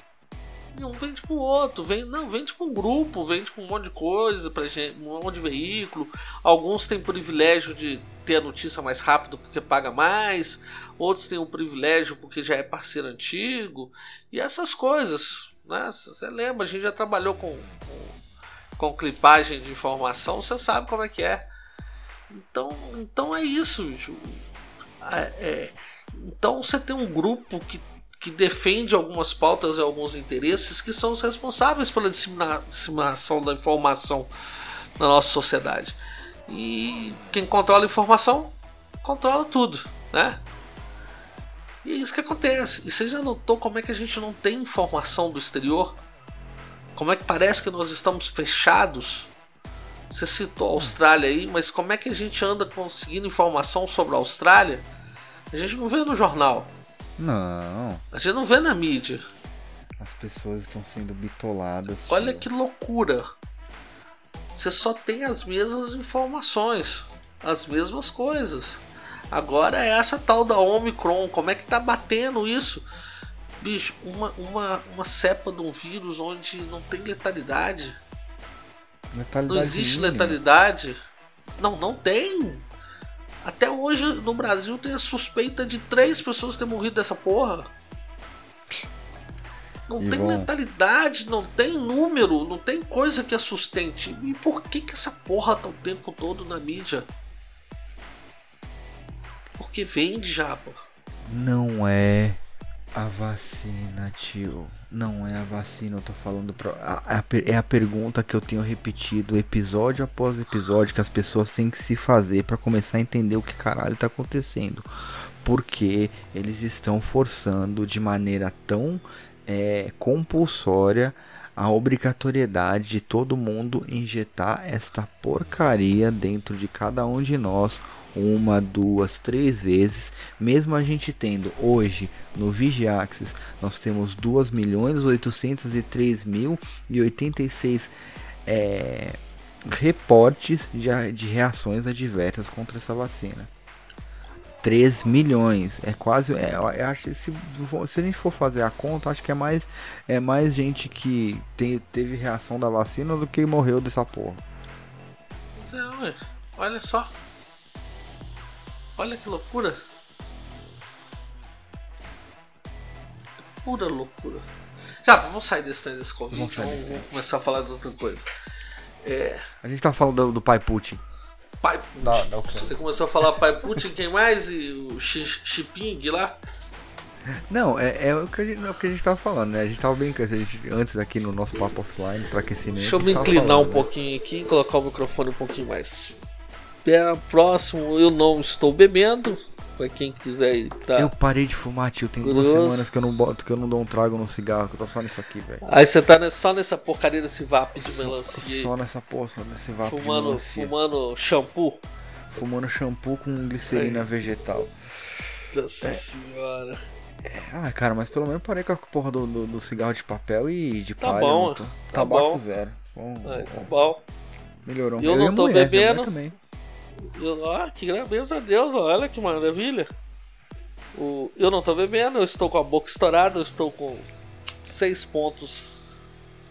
E um vende pro outro, vende, não, vende pro grupo, vende pra um monte de coisa, pra gente, um monte de veículo. Alguns têm privilégio de ter a notícia mais rápido porque paga mais, outros têm o privilégio porque já é parceiro antigo, e essas coisas. Né? Você lembra, a gente já trabalhou com, com, com clipagem de informação, você sabe como é que é. Então, então é isso, bicho. É, é, então você tem um grupo que, que defende algumas pautas e alguns interesses que são os responsáveis pela disseminação da informação na nossa sociedade. E quem controla a informação controla tudo, né? E é isso que acontece. E você já notou como é que a gente não tem informação do exterior? Como é que parece que nós estamos fechados? Você citou a Austrália aí, mas como é que a gente anda conseguindo informação sobre a Austrália? A gente não vê no jornal. Não. A gente não vê na mídia. As pessoas estão sendo bitoladas. Olha que loucura. Você só tem as mesmas informações, as mesmas coisas. Agora é essa tal da Omicron, como é que tá batendo isso? Bicho, uma, uma, uma cepa de um vírus onde não tem letalidade. letalidade não existe mínima. letalidade. Não, não tem. Até hoje no Brasil tem a suspeita de três pessoas terem morrido dessa porra. Não E tem vão- letalidade, não tem número, não tem coisa que a sustente. E por que, que essa porra tá o tempo todo na mídia? Porque vende já, pô. Não é a vacina, tio. Não é a vacina, eu tô falando pra. a- a é a pergunta que eu tenho repetido episódio após episódio que as pessoas têm que se fazer pra começar a entender o que caralho tá acontecendo. Porque eles estão forçando de maneira tão é, compulsória a obrigatoriedade de todo mundo injetar esta porcaria dentro de cada um de nós uma, duas, três vezes, mesmo a gente tendo hoje no Vigiaxis, nós temos 2 milhões 803 mil e 86 é, reportes de, de reações adversas contra essa vacina. 3 milhões, é quase, é, eu acho que se, se a gente for fazer a conta, acho que é mais, é mais gente que tem, teve reação da vacina do que morreu dessa porra. É. Olha só. Olha que loucura. Pura loucura. Já, vamos sair desse trem desse Covid. Vamos Vamos, vamos começar a falar de outra coisa. É. A gente tá falando do, do pai Putin. Pai Putin. Você começou a falar Pai Putin, quem mais? E o Xi Xi Jinping lá? Não, é, é o, que a gente, é o que a gente tava falando, né? A gente tava brincando a gente, antes aqui no nosso papo offline, pra aquecimento. Deixa eu me inclinar falando, um né? pouquinho aqui e colocar o microfone um pouquinho mais. Próximo, eu não estou bebendo. Pra quem quiser ir, tá? Eu parei de fumar, tio. Tem duas Curioso. semanas que eu não boto, que eu não dou um trago no cigarro, que eu tô só nisso aqui, velho. Aí você tá só nessa porcaria desse vape de melancia aí, Só nessa porra, só nesse vapo de fumando, melancia. fumando shampoo. Fumando shampoo com glicerina vegetal. Nossa senhora. Ah, cara, mas pelo menos parei com a porra do, do, do cigarro de papel e de Tá palha. bom, tô- tá Tabaco bom. zero. Bom, Aí, tá bom, bom. melhorou. Eu e não tô mulher, bebendo. também. Ah, que graças a Deus, olha que maravilha. O, eu não tô bebendo, eu estou com a boca estourada, eu estou com seis pontos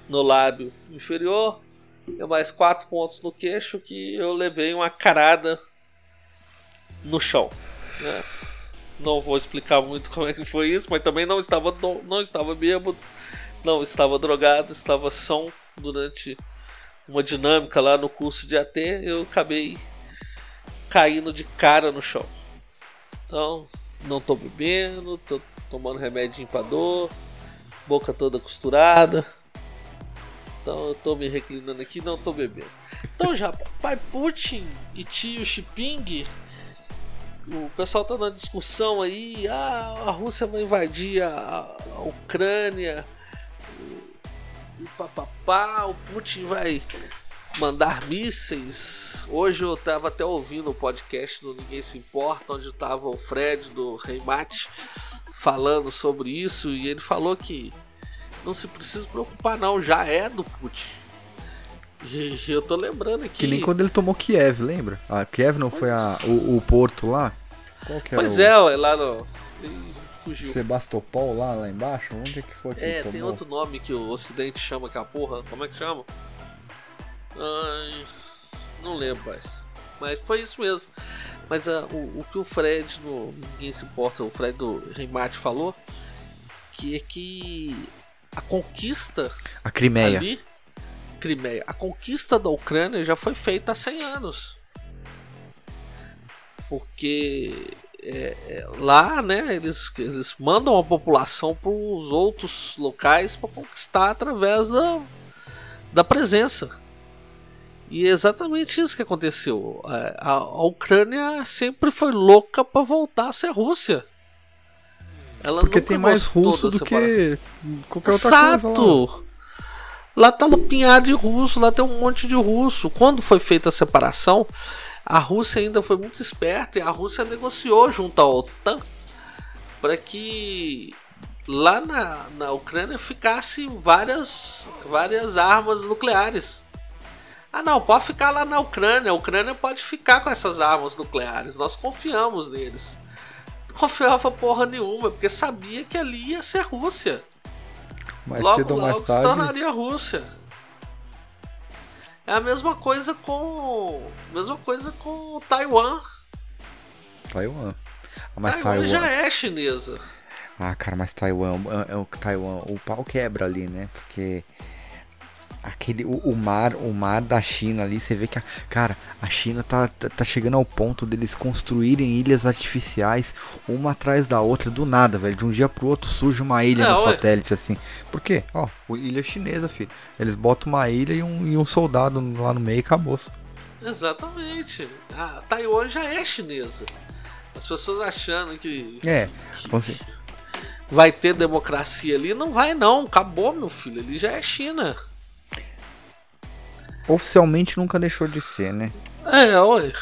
no lábio inferior e mais quatro pontos no queixo que eu levei uma carada no chão. né? Não vou explicar muito como é que foi isso, mas também não estava, não estava bêbado, não estava drogado, estava são durante uma dinâmica lá no curso de AT, eu acabei caindo de cara no chão. Então, não tô bebendo, tô tomando remedinho pra dor, boca toda costurada. Então eu tô me reclinando aqui, não tô bebendo. Então já, pai Putin e tio Xiping, o pessoal tá na discussão aí, ah, a Rússia vai invadir a, a Ucrânia e papapá, o Putin vai mandar mísseis. Hoje eu tava até ouvindo o podcast do Ninguém Se Importa, onde tava o Fred do Reimate falando sobre isso e ele falou que não se precisa preocupar não, já é do Putin. E eu tô lembrando aqui. Que nem quando ele tomou Kiev, lembra? A Kiev não foi a, o, o porto lá? Qual que era Pois o é, lá no. Fugiu. Sebastopol lá, lá embaixo? Onde é que foi que É, tem outro nome que o Ocidente chama aquela porra. Como é que chama? Ai, não lembro mais. Mas foi isso mesmo. Mas ah, o, o que o Fred, no, ninguém se importa, o Fred do Remate falou, que é que a conquista A Crimeia. ali, Crimeia, a conquista da Ucrânia já foi feita há 100 anos. Porque é, é, lá, né, eles, eles mandam a população para os outros locais para conquistar através da, da presença. E é exatamente isso que aconteceu. É, A, a Ucrânia sempre foi louca para voltar a ser Rússia. Ela Porque tem mais russo do que qualquer outra coisa lá. Exato! Lá tá lupinhado de russo, lá tem um monte de russo. Quando foi feita a separação, a Rússia ainda foi muito esperta e a Rússia negociou junto à OTAN para que lá na, na Ucrânia ficasse várias, várias armas nucleares. Ah não, pode ficar lá na Ucrânia, a Ucrânia pode ficar com essas armas nucleares, nós confiamos neles. Não confiava porra nenhuma, porque sabia que ali ia ser Rússia Mais logo, cedo ou mais logo se tarde. tornaria a Rússia. É a mesma coisa com. Mesma coisa com Taiwan. Taiwan. Ah, Mas Taiwan, Taiwan, já é chinesa. Ah, cara, mas Taiwan, é, é Taiwan, o pau quebra ali, né? Porque aquele o, o, mar, o mar da China ali, você vê que a, cara, a China tá, tá, tá chegando ao ponto deles construírem ilhas artificiais uma atrás da outra do nada, velho. De um dia pro outro surge uma ilha é, no ué. satélite assim. Por quê? Ó, ilha chinesa, filho. Eles botam uma ilha e um, e um soldado lá no meio e acabou. Exatamente. A Taiwan já é chinesa. As pessoas achando que. É, que, assim, vai ter democracia ali. Não vai, não. Acabou, meu filho. Ali já é China. Oficialmente nunca deixou de ser, né? É, olha.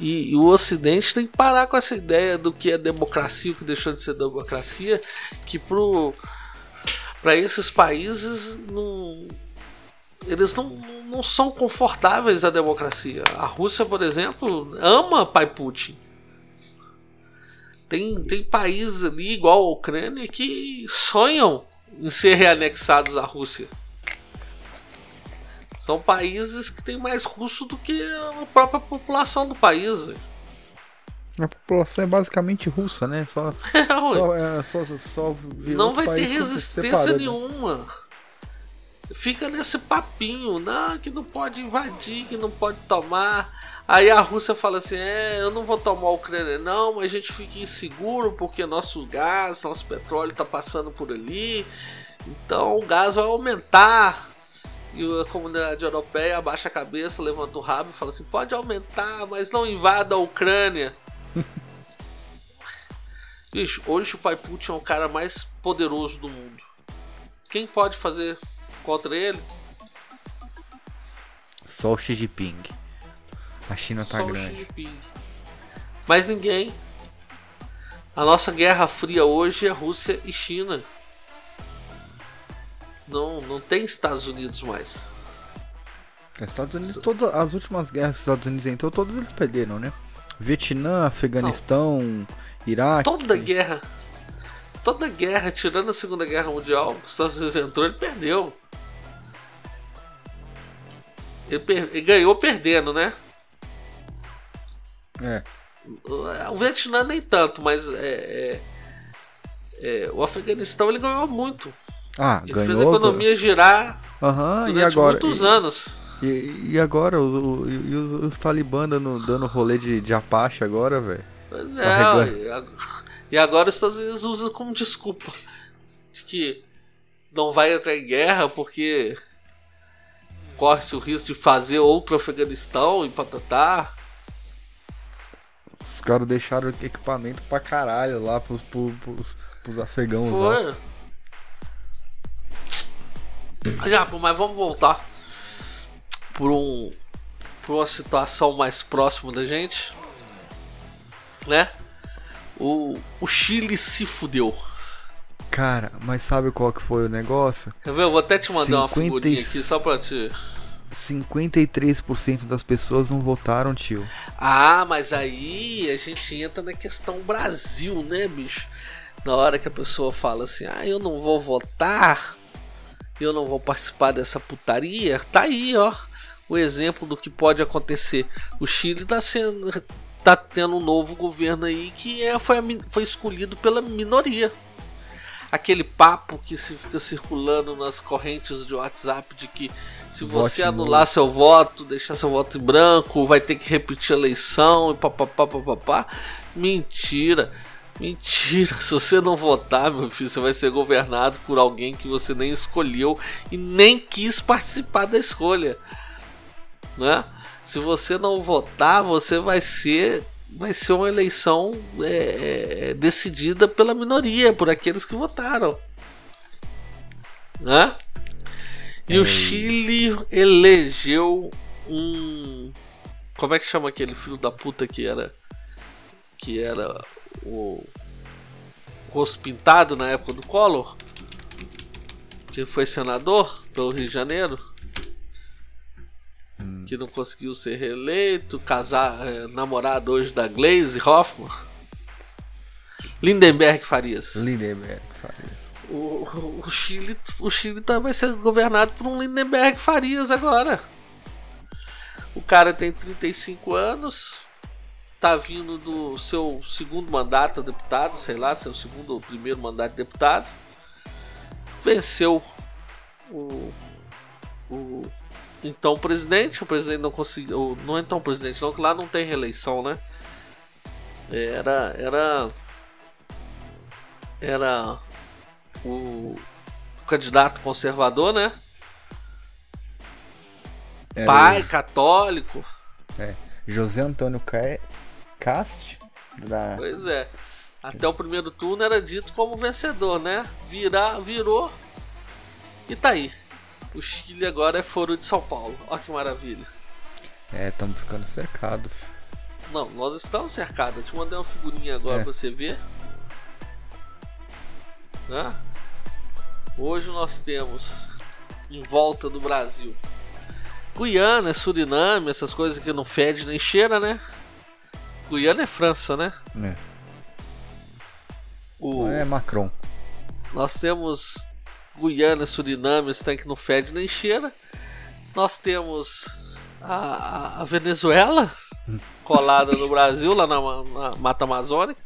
E, e, o Ocidente tem que parar com essa ideia do que é democracia, o que deixou de ser democracia, que pro para esses países não, eles não, não são confortáveis à democracia. A Rússia, por exemplo, ama pai Putin. Tem, tem países ali, igual a Ucrânia, que sonham em ser reanexados à Rússia. São países que têm mais russo do que a própria população do país. A população é basicamente russa, né? Só, é, só, é, só, só Não vai ter resistência né? nenhuma. Fica nesse papinho, não, que não pode invadir, que não pode tomar. Aí a Rússia fala assim: é, eu não vou tomar a Ucrânia, não, mas a gente fica inseguro porque nosso gás, nosso petróleo está passando por ali, então o gás vai aumentar. E a comunidade europeia abaixa a cabeça, levanta o rabo e fala assim: pode aumentar, mas não invada a Ucrânia. Bicho, hoje o Pai Putin é o cara mais poderoso do mundo. Quem pode fazer contra ele? Só o Xi Jinping. A China tá Só grande. Mas ninguém. A nossa guerra fria hoje é Rússia e China. Não, não tem Estados Unidos mais. É, Estados Unidos, todas as últimas guerras dos Estados Unidos então todos eles perderam, né? Vietnã, Afeganistão, não. Iraque. Toda guerra. Toda guerra, tirando a Segunda Guerra Mundial, os Estados Unidos entrou, ele perdeu. Ele, per... ele ganhou perdendo, né? É. O Vietnã nem tanto, mas é, é, é, o Afeganistão ele ganhou muito. Ah, ele ganhou. fez a economia girar uhum, e agora, muitos e, anos. E, e agora o, o, e os, os talibã dando, dando rolê de, de Apache agora, velho? Pois é, e agora os Estados Unidos usam como desculpa de que não vai entrar em guerra porque corre-se o risco de fazer outro Afeganistão e patatá. Os caras deixaram equipamento pra caralho lá pros, pros, pros, pros afegãos. Foi. Já, mas vamos voltar por um por uma situação mais próxima da gente, né? O, o Chile se fudeu. Cara, mas sabe qual que foi o negócio? Quer ver? Eu vou até te mandar 50... uma figurinha aqui só pra te. 53% das pessoas não votaram, tio. Ah, mas aí a gente entra na questão Brasil, né, bicho? Na hora que a pessoa fala assim, ah, eu não vou votar, eu não vou participar dessa putaria, tá aí, ó. O exemplo do que pode acontecer. O Chile tá sendo. tá tendo um novo governo aí que é, foi, foi escolhido pela minoria aquele papo que se fica circulando nas correntes de WhatsApp de que se você Vote anular seu voto, deixar seu voto em branco, vai ter que repetir a eleição e papapá, papapá. Mentira. Mentira, se você não votar, meu filho, você vai ser governado por alguém que você nem escolheu e nem quis participar da escolha. Né? Se você não votar, você vai ser vai ser uma eleição é, é, decidida pela minoria, por aqueles que votaram. Né? E é. o Chile elegeu um. Como é que chama aquele filho da puta que era. Que era o. Rosto pintado na época do Collor? Que foi senador pelo Rio de Janeiro? Hum. que não conseguiu ser reeleito, casar, é, namorado hoje da Glaze Hoffman. Lindenberg Farias. Lindenberg Farias. O, o, Chile, o Chile tá, vai ser governado por um Lindenberg Farias agora. O cara tem 35 anos, tá vindo do seu segundo mandato deputado, sei lá, seu segundo ou primeiro mandato de deputado. Venceu o, o então presidente, o presidente não conseguiu, não é então presidente, não, que lá não tem reeleição, né? Era era era o candidato conservador, né? Era Pai católico. É. José Antônio Ca... Cast. Da... Pois é. Até o primeiro turno era dito como vencedor, né? Virar, virou e tá aí. O Chile agora é foro de São Paulo. Olha que maravilha. É, estamos ficando cercados. Não, nós estamos cercados. Eu te mandei uma figurinha agora É. pra você ver. Né? Hoje nós temos em volta do Brasil Guiana, Suriname, essas coisas que não fede nem cheira, né? Guiana é França, né? É. O... É Macron. Nós temos Guiana, Suriname, esse tanque não fede nem cheira. Nós temos a, a- Venezuela, colada no Brasil, lá na, na Mata Amazônica.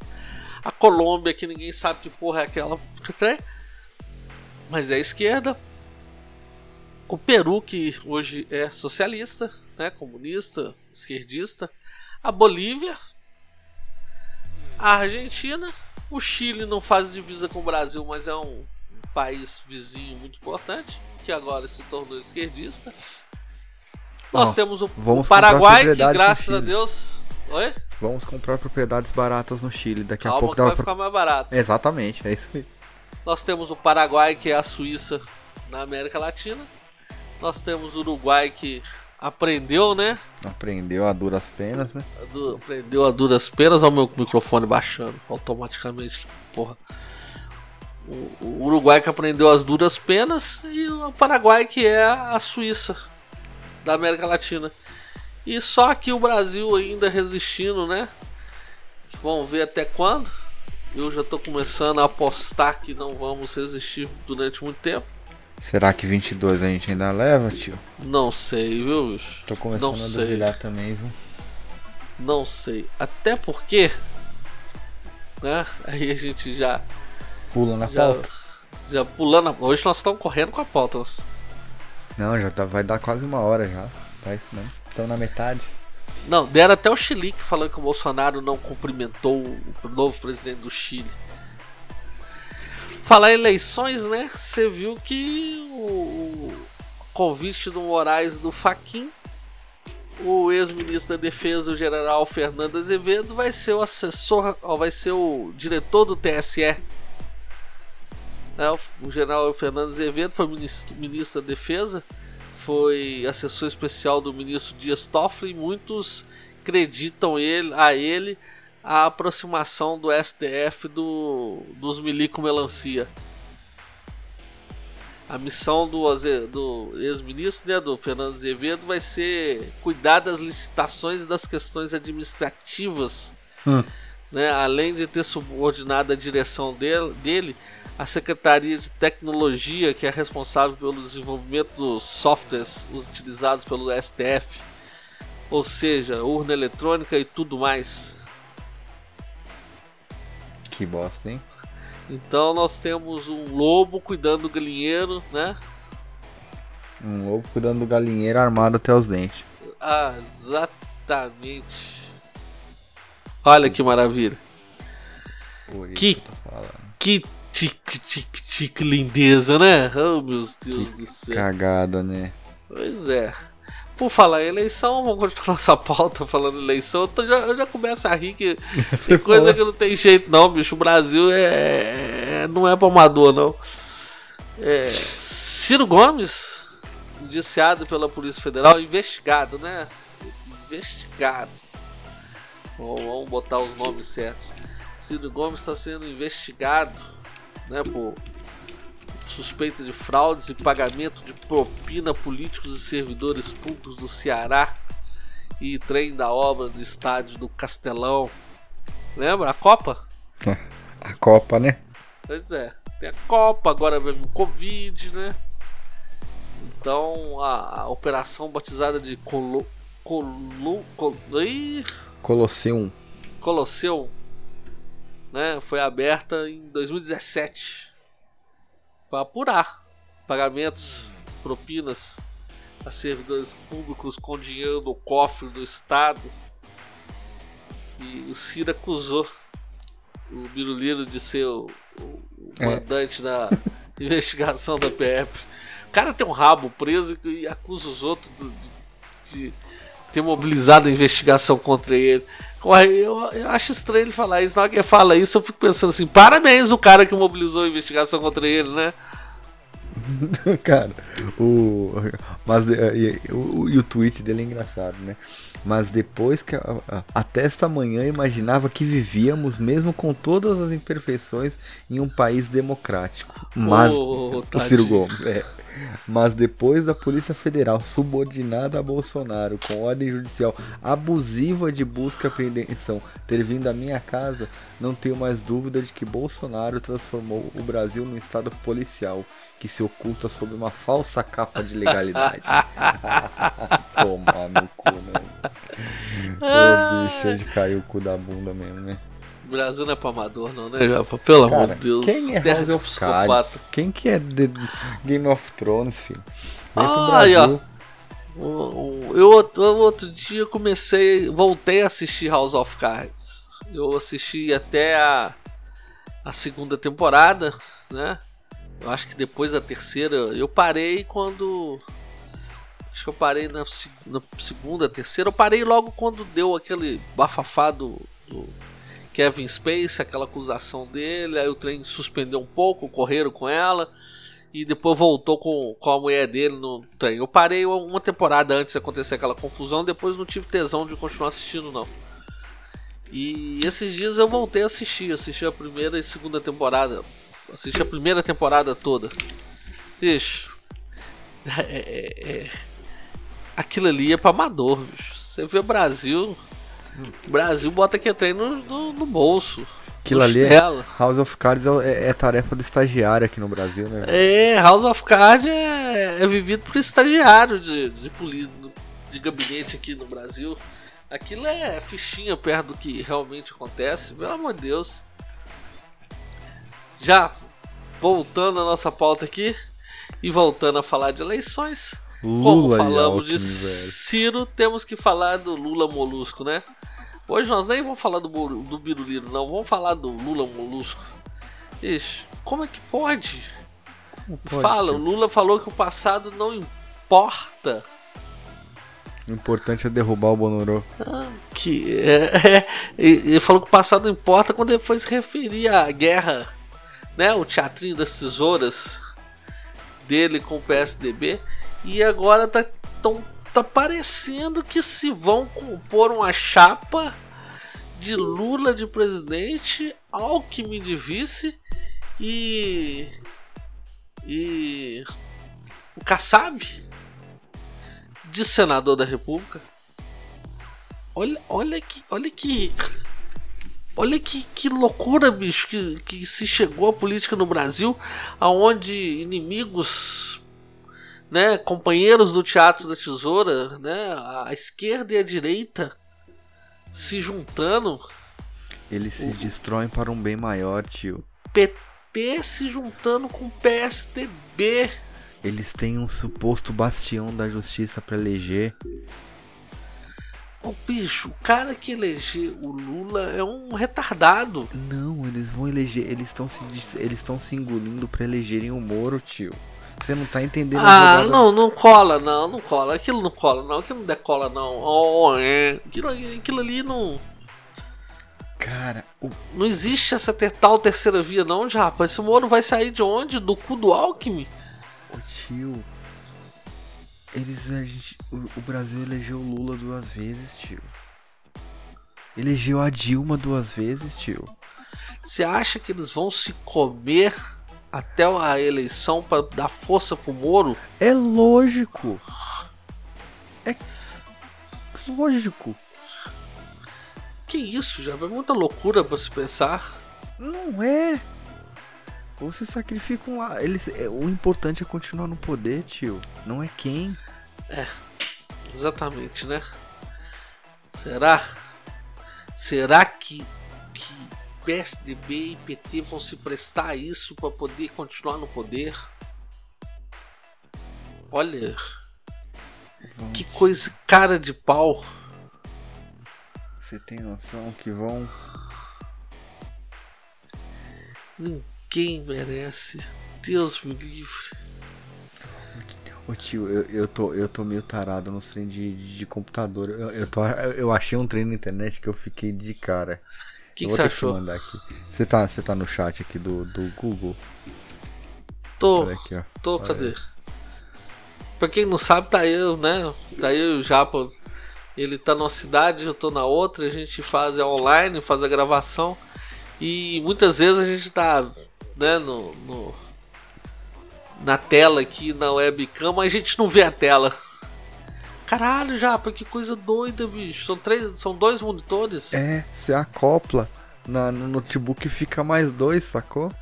A Colômbia, que ninguém sabe que porra é aquela que tem. Mas é a esquerda. O Peru, que hoje é socialista, né, comunista, esquerdista. A Bolívia. A Argentina. O Chile não faz divisa com o Brasil, mas é um país vizinho muito importante, que agora se tornou esquerdista. Nós Ó, temos o, vamos o Paraguai, que graças a. Deus. Oi? Vamos comprar propriedades baratas no Chile. Daqui a Calma pouco que vai pra... ficar mais barato. Exatamente, é isso aí. Nós temos o Paraguai, que é a Suíça na América Latina. Nós temos o Uruguai, que aprendeu, né? Aprendeu a duras penas, né? Aprendeu a duras penas. Olha o meu microfone baixando automaticamente. Porra. O, o Uruguai que aprendeu as duras penas e o Paraguai que é a Suíça da América Latina. E só aqui o Brasil ainda resistindo, né? Vamos ver até quando. Eu já tô começando a apostar que não vamos resistir durante muito tempo. Será que 22 a gente ainda leva, tio? Não sei, viu, bicho? Tô começando Não a sei. duvidar também, viu? Não sei. Até porque. Né? Aí a gente já. Pula na Já, pauta? já pulando. a- Hoje nós estamos correndo com a pauta. nós- Não, já tá- vai dar quase uma hora já. Tá isso mesmo. Estão na metade. Não, deram até o Chilique falando que o Bolsonaro não cumprimentou o novo presidente do Chile. Falar em eleições, né? Você viu que o, convite do Moraes do Faquin, o ex-ministro da Defesa, o general Fernando Azevedo, vai ser o assessor, vai ser o diretor do TSE. Né, o, general Fernando Azevedo foi ministro, ministro da Defesa, foi assessor especial do ministro Dias Toffoli muitos acreditam ele, a ele a aproximação do STF do, dos milico melancia. A missão do, do ex-ministro, né, do Fernando Azevedo, vai ser cuidar das licitações e das questões administrativas, Hum. né, além de ter subordinado a direção dele, dele a Secretaria de Tecnologia, que é responsável pelo desenvolvimento dos softwares utilizados pelo STF, ou seja, urna eletrônica e tudo mais. Que bosta, hein? Então nós temos um lobo cuidando do galinheiro, né? Um lobo cuidando do galinheiro armado até os dentes. Ah, exatamente. Olha que maravilha. Que-. Que tique, tique, tique lindeza, né? Oh, meu Deus do céu. Cagada, né? Pois é. Por falar em eleição, vamos continuar nossa pauta falando em eleição. Eu, tô- já, eu já começo a rir que tem coisa falou. que não tem jeito, não, bicho. O Brasil é, não é pra amador, não. É, Ciro Gomes, indiciado pela Polícia Federal, investigado, né? Investigado. Vamos vamos botar os nomes certos. Ciro Gomes está sendo investigado, né, por suspeita de fraudes e pagamento de propina a políticos e servidores públicos do Ceará e trem da obra do estádio do Castelão. Lembra a Copa? A Copa, né? Pois é, tem a Copa, agora vem o Covid, né? Então a, a operação batizada de Colo. Colo. Colo ih, Colosseum. Colosseu né, foi aberta em 2017 para apurar pagamentos, propinas a servidores públicos com dinheiro no cofre do Estado. E o Ciro acusou o Biruliro de ser o, o É. mandante da investigação da PF. O cara tem um rabo preso e acusa os outros de, de ter mobilizado a investigação contra ele. Ué, Eu, eu acho estranho ele falar isso. Na hora que ele fala isso, eu fico pensando assim: parabéns o cara que mobilizou a investigação contra ele, né? Cara, o. Mas de- e, o, e o tweet dele é engraçado, né? Mas depois que. a- a- Até esta manhã imaginava que vivíamos, mesmo com todas as imperfeições, em um país democrático. Mas. Ô, o Ciro. Gomes, é. Mas depois da Polícia Federal subordinada a Bolsonaro com ordem judicial abusiva de busca e apreensão ter vindo à minha casa, não tenho mais dúvida de que Bolsonaro transformou o Brasil num estado policial que se oculta sob uma falsa capa de legalidade. Tomar no cu, né? Ô bicho, de cair o cu da bunda mesmo, né? O Brasil não é pra amador, não, né, Japa? Pelo amor de Deus. quem é terra House of. Cards? Quem que é The Game of Thrones, filho? Vem Ah, aí, ó. Eu, outro- eu outro dia comecei, voltei a assistir House of Cards. Eu assisti até a, a segunda temporada, né? Eu acho que depois da terceira, eu parei quando. Acho que eu parei na, na segunda, terceira. Eu parei logo quando deu aquele bafafá do, do Kevin Space, aquela acusação dele. Aí o trem suspendeu um pouco, correram com ela e depois voltou com, com a mulher dele no trem. Eu parei uma temporada antes de acontecer aquela confusão, depois não tive tesão de continuar assistindo não. E esses dias eu voltei a assistir, assisti a primeira e segunda temporada, assisti a primeira temporada toda. Bicho, é, é- é- aquilo ali é pra amador, bicho. Você vê o Brasil, o Brasil bota que trem no, no, no bolso. Aquilo ali é. House of Cards é, é tarefa do estagiário aqui no Brasil, né? É, House of Cards é, é vivido por estagiário de, de, poli- de gabinete aqui no Brasil. Aquilo é fichinha perto do que realmente acontece, pelo amor de Deus. Já voltando à nossa pauta aqui e voltando a falar de eleições, como Lula e falamos de Alckmin, velho. Ciro, temos que falar do Lula Molusco, né? Hoje nós nem vamos falar do, do Biruliro, não, vamos falar do Lula Molusco. Ixi, como é que pode? Como pode Fala, ser? o Lula falou que o passado não importa. O importante é derrubar o Bonoro. Que é, é, ele falou que o passado não importa quando ele foi se referir à guerra, né? O teatrinho das tesouras dele com o PSDB. E agora tá, tão, tá parecendo que se vão compor uma chapa de Lula de presidente, Alckmin de vice e. e. o Kassab de senador da República. Olha, olha que, olha que, olha que, que loucura, bicho, que, que se chegou a política no Brasil, aonde inimigos, né, companheiros do teatro da tesoura, né, a esquerda e a direita se juntando, Eles se destroem para um bem maior, tio. PT se juntando com PSDB. Eles têm um suposto bastião da justiça pra eleger. Ô bicho, o cara que elegeu o Lula é um retardado. Não, eles vão eleger. Eles estão se, eles estão se engolindo pra elegerem o Moro, tio. Você não tá entendendo Ah, não, dos- não cola, não, não cola. Aquilo não cola, não. Aquilo não decola, não. Oh, é. aquilo, aquilo ali não. Cara, o Não existe essa ter, tal terceira via, não, já, rapaz. Esse Moro vai sair de onde? Do cu do Alckmin? Ô tio, eles a gente, o, o Brasil elegeu o Lula duas vezes, tio. Elegeu a Dilma duas vezes, tio. Você acha que eles vão se comer até a eleição pra dar força pro Moro? É lógico. É lógico. Que isso, já é muita loucura pra se pensar. Não é. Você sacrifica um lá. Eles, é, o importante é continuar no poder, tio. Não é quem. Exatamente, né? Será? Será que, que PSDB e PT vão se prestar a isso para poder continuar no poder? Olha, Vão- que coisa cara de pau. Você tem noção que vão. Ninguém merece. Deus me livre. Ô tio, eu, eu, tô, eu tô meio tarado nos treinos de, de computador. Eu, eu, tô, eu achei um treino na internet que eu fiquei de cara. O que, você achou? mandar aqui. Você tá, você tá no chat aqui do, do Google? Tô, aqui, tô, Olha cadê? Pra quem não sabe, tá eu, né? Tá eu e o Japa. Ele tá numa cidade, eu tô na outra. A gente faz é online, faz a gravação. E muitas vezes a gente tá, né, no, no- na tela aqui, na webcam, mas a gente não vê a tela. Caralho, Japa, que coisa doida, bicho. São, três, são dois monitores? É, você acopla. Na, no notebook fica mais dois, sacou?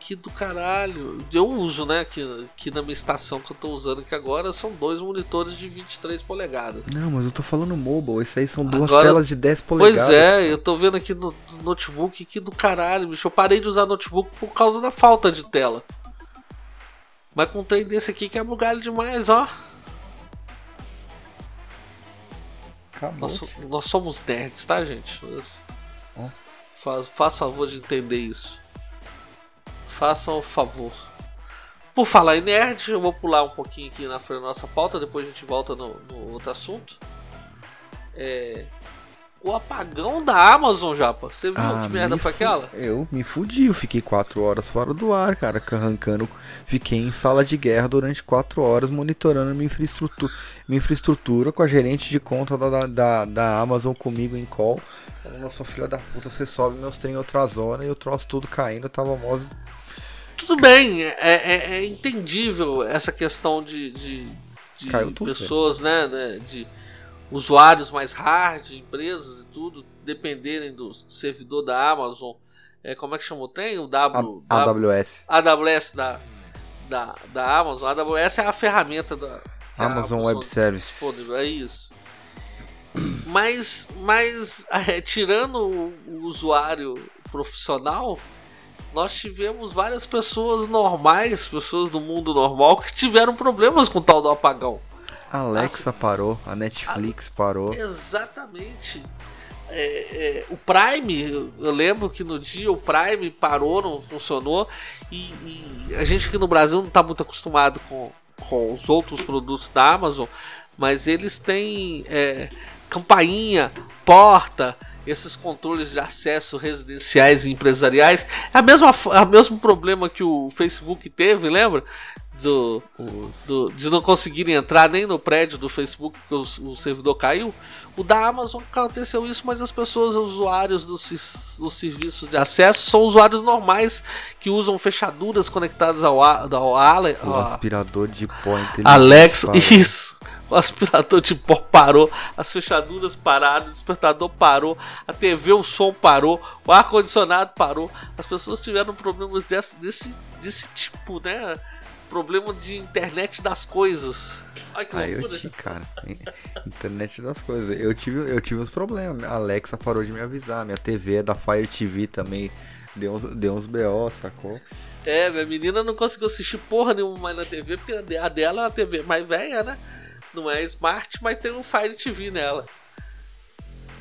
Que do caralho. Eu uso, né? Aqui, aqui na minha estação que eu tô usando aqui agora são dois monitores de 23 polegadas. Não, mas eu tô falando mobile. Isso aí são duas Agora- telas de 10 polegadas. Pois é, eu tô vendo aqui no, no notebook que do caralho, bicho. Eu parei de usar notebook por causa da falta de tela. Mas com um trem desse aqui quebra o galho demais, ó. Acabou. Nós, nós somos nerds, tá, gente? Faz, faz favor de entender isso. Façam o favor. Por falar em nerd, eu vou pular um pouquinho aqui na frente da nossa pauta, depois a gente volta no, no outro assunto. É. O apagão da Amazon, Japa. Você viu Ah, que merda me foi aquela? Eu me fudi, eu fiquei 4 horas fora do ar, cara, arrancando. Fiquei em sala de guerra durante 4 horas monitorando minha infraestrutura, minha infraestrutura com a gerente de conta da, da, da Amazon comigo em call. Falando, sua filha da puta, você sobe meus trem em outra zona e eu troço tudo caindo, tava mó. Tudo bem, é, é- é entendível essa questão de, de, de pessoas, né, né, de usuários mais hard, empresas e tudo, dependerem do servidor da Amazon. É, como é que chamou? Tem o W, A- AWS. AWS da, da, da Amazon. A AWS é a ferramenta da que a Amazon Web Services. disponível, É isso. Mas, mas é, tirando o, o usuário profissional, nós tivemos várias pessoas normais, pessoas do mundo normal, que tiveram problemas com o tal do apagão. A Alexa parou, a Netflix parou. Exatamente. É, é, o Prime, eu- eu lembro que no dia o Prime parou, não funcionou. E, e a gente aqui no Brasil não está muito acostumado com, com os outros produtos da Amazon, mas eles têm é, campainha, porta, esses controles de acesso residenciais e empresariais. É a mesma, f- é o mesmo problema que o Facebook teve, lembra? Do, do- de não conseguirem entrar nem no prédio do Facebook porque o, o servidor caiu. O da Amazon aconteceu isso, mas as pessoas, os usuários dos sis- dos serviços de acesso, são usuários normais que usam fechaduras conectadas ao, a- ao, Ale- O ao- aspirador de pó inteligente. Parou. Isso. O aspirador de pó parou, as fechaduras pararam, o despertador parou, a TV, o som parou, o ar-condicionado parou. As pessoas tiveram problemas desse, desse, desse tipo, né? Problema de internet das coisas. Ai que loucura. IoT, cara. Internet das coisas. Eu tive, eu tive uns problemas. A Alexa parou de me avisar. Minha TV é da Fire TV também. Deu uns, deu uns BO, sacou? É, minha menina não conseguiu assistir porra nenhuma mais na TV, porque a de- a dela é uma TV mais velha, né? Não é smart, mas tem um Fire TV nela.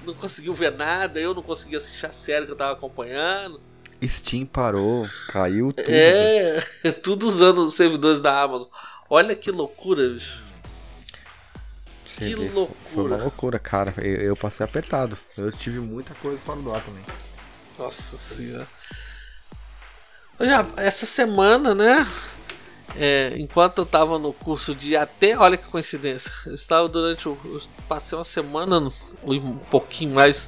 Não conseguiu ver nada, eu não consegui assistir a série que eu tava acompanhando. Steam parou, caiu tudo. É, tudo usando os servidores da Amazon. Olha que loucura, bicho. Você que vê, loucura. Foi uma loucura, cara. Eu, eu passei apertado. Eu tive muita coisa fora do ar também. Nossa senhora. Já, essa semana, né? É, enquanto eu tava no curso de AT, olha que coincidência. Eu estava durante o. Passei uma semana, um pouquinho mais,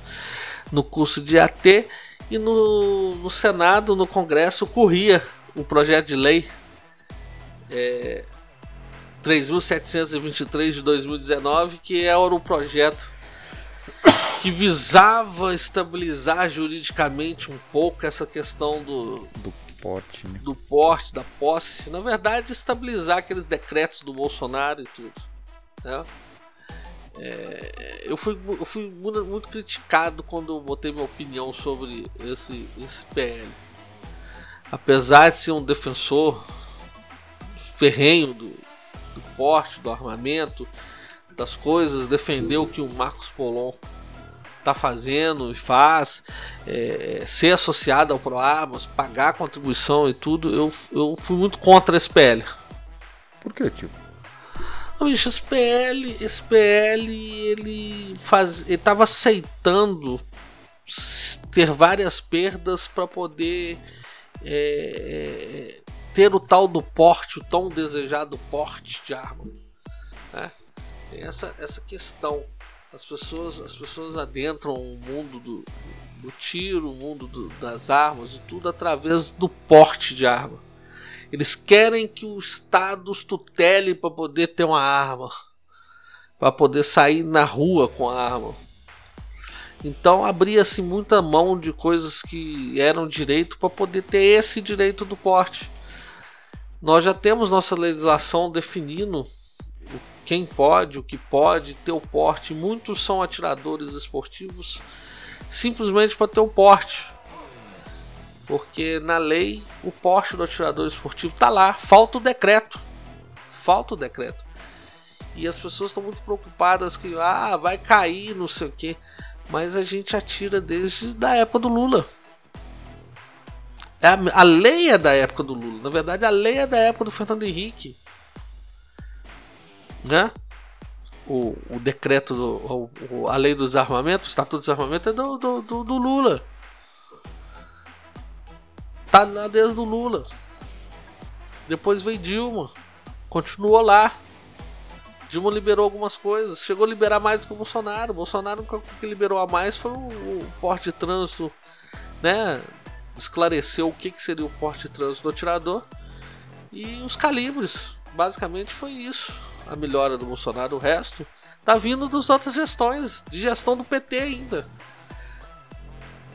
no curso de AT e no, no Senado, no Congresso, corria o projeto de lei é, 3.723 de 2019, que era o projeto que visava estabilizar juridicamente um pouco essa questão do, Do porte, né? do porte, da posse, na verdade, estabilizar aqueles decretos do Bolsonaro e tudo. né? é, eu, fui, eu fui muito, criticado quando eu botei minha opinião sobre esse, esse PL. Apesar de ser um defensor ferrenho do, do porte, do armamento, das coisas, defender o que o Marcos Polon está fazendo e faz, é, ser associado ao ProArmas, pagar contribuição e tudo, eu, eu fui muito contra esse PL. Por que, tio? bicho, esse PL, esse PL, ele faz, ele tava aceitando ter várias perdas para poder é, ter o tal do porte, o tão desejado porte de arma. Né? Tem essa, essa questão. As pessoas, as pessoas adentram o mundo do, do tiro, o mundo do, das armas e tudo através do porte de arma. Eles querem que o Estado os tutele para poder ter uma arma, para poder sair na rua com a arma. Então abria-se muita mão de coisas que eram direito para poder ter esse direito do porte. Nós já temos nossa legislação definindo quem pode, o que pode ter o porte. Muitos são atiradores esportivos simplesmente para ter o porte. Porque na lei o porte do atirador esportivo está lá, falta o decreto. Falta o decreto. E as pessoas estão muito preocupadas que ah, vai cair, não sei o que. Mas a gente atira desde da época do Lula. É a, a lei é da época do Lula. Na verdade, a lei é da época do Fernando Henrique. Né? O, o decreto, do, o, a lei dos armamentos, o estatuto dos armamentos é do, do, do, do Lula. Tá na desde do Lula. Depois veio Dilma. Continuou lá. Dilma liberou algumas coisas. Chegou a liberar mais do que o Bolsonaro. O Bolsonaro o que liberou a mais foi o, o porte de trânsito, né? Esclareceu o que, que seria o porte de trânsito do atirador. E os calibres. Basicamente foi isso. A melhora do Bolsonaro. O resto tá vindo das outras gestões. De gestão do PT ainda.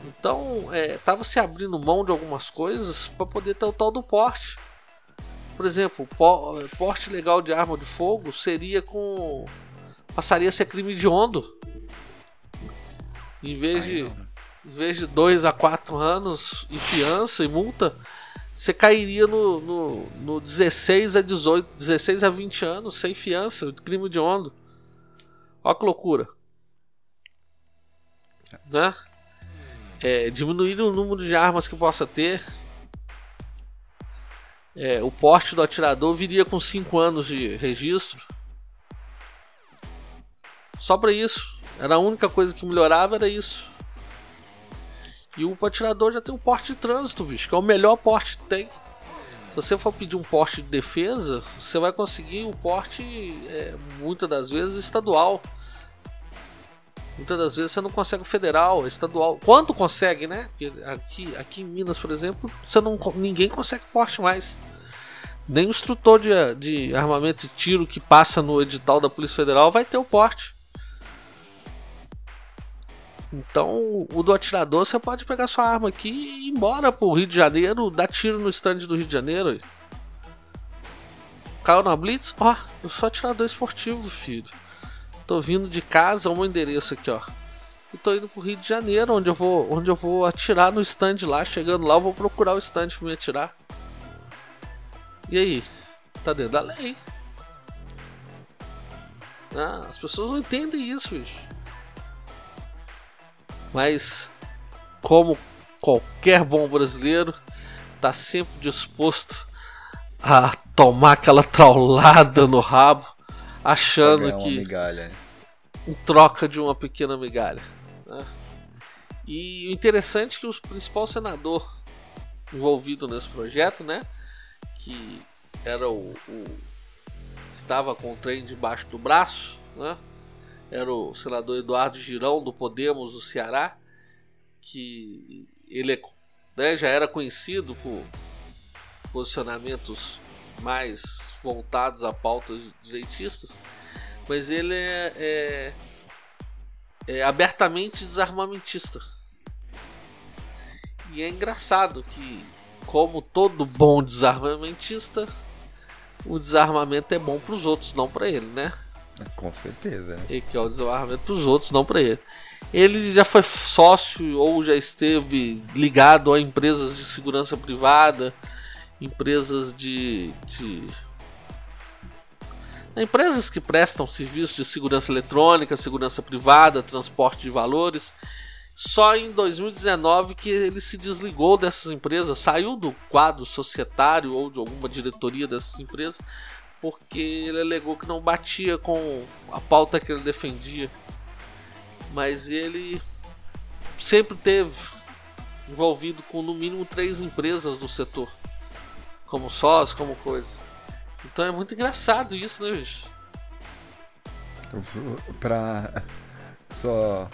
Então, é, se abrindo mão de algumas coisas para poder ter o tal do porte. Por exemplo, porte legal de arma de fogo seria com. passaria a ser crime de ondo. Em vez de. Em vez de 2 a 4 anos e fiança e multa, você cairia no, no, no 16 a 18, 16 a 20 anos sem fiança, crime de ondo. Olha que loucura. Né? é, diminuir o número de armas que possa ter. É, o porte do atirador viria com 5 anos de registro. Só para isso. Era a única coisa que melhorava, era isso. E o atirador já tem um porte de trânsito, bicho, que é o melhor porte que tem. Se você for pedir um porte de defesa, você vai conseguir um porte, é, muitas das vezes, estadual. Muitas das vezes você não consegue o federal, estadual. Quando consegue, né? Aqui, aqui em Minas, por exemplo, você não, ninguém consegue porte mais. Nem o instrutor de, de armamento e tiro que passa no edital da Polícia Federal vai ter o porte. Então, o do atirador, você pode pegar sua arma aqui e ir embora pro Rio de Janeiro, dar tiro no stand do Rio de Janeiro. Caiu na Blitz? Ó, oh, eu sou atirador esportivo, filho. Tô vindo de casa, um endereço aqui, ó. E tô indo pro Rio de Janeiro, onde eu vou, onde eu vou atirar no stand lá. Chegando lá, eu vou procurar o stand pra me atirar. E aí? Tá dentro da lei. Ah, as pessoas não entendem isso, bicho. Mas, como qualquer bom brasileiro, tá sempre disposto a tomar aquela traulada no rabo achando que migalha. em troca de uma pequena migalha. Né? E o interessante é que o principal senador envolvido nesse projeto, né, que era o, o que estava com o trem debaixo do braço, né, era o senador Eduardo Girão do Podemos do Ceará, que ele é, né, já era conhecido por posicionamentos mais voltados a pautas direitistas, mas ele é, é, é abertamente desarmamentista. E é engraçado que, como todo bom desarmamentista, o desarmamento é bom para os outros, não para ele, né? Com certeza, né? Ele quer o desamarramento pros outros, não pra ele. Ele já foi sócio ou já esteve ligado a empresas de segurança privada, empresas de, de empresas que prestam serviços de segurança eletrônica, segurança privada, transporte de valores. Só em 2019 que ele se desligou dessas empresas, saiu do quadro societário ou de alguma diretoria dessas empresas, porque ele alegou que não batia com a pauta que ele defendia. Mas ele sempre teve envolvido com no mínimo três empresas do setor, como sócio, como coisa. Então é muito engraçado isso, né, bicho? Pra. Só.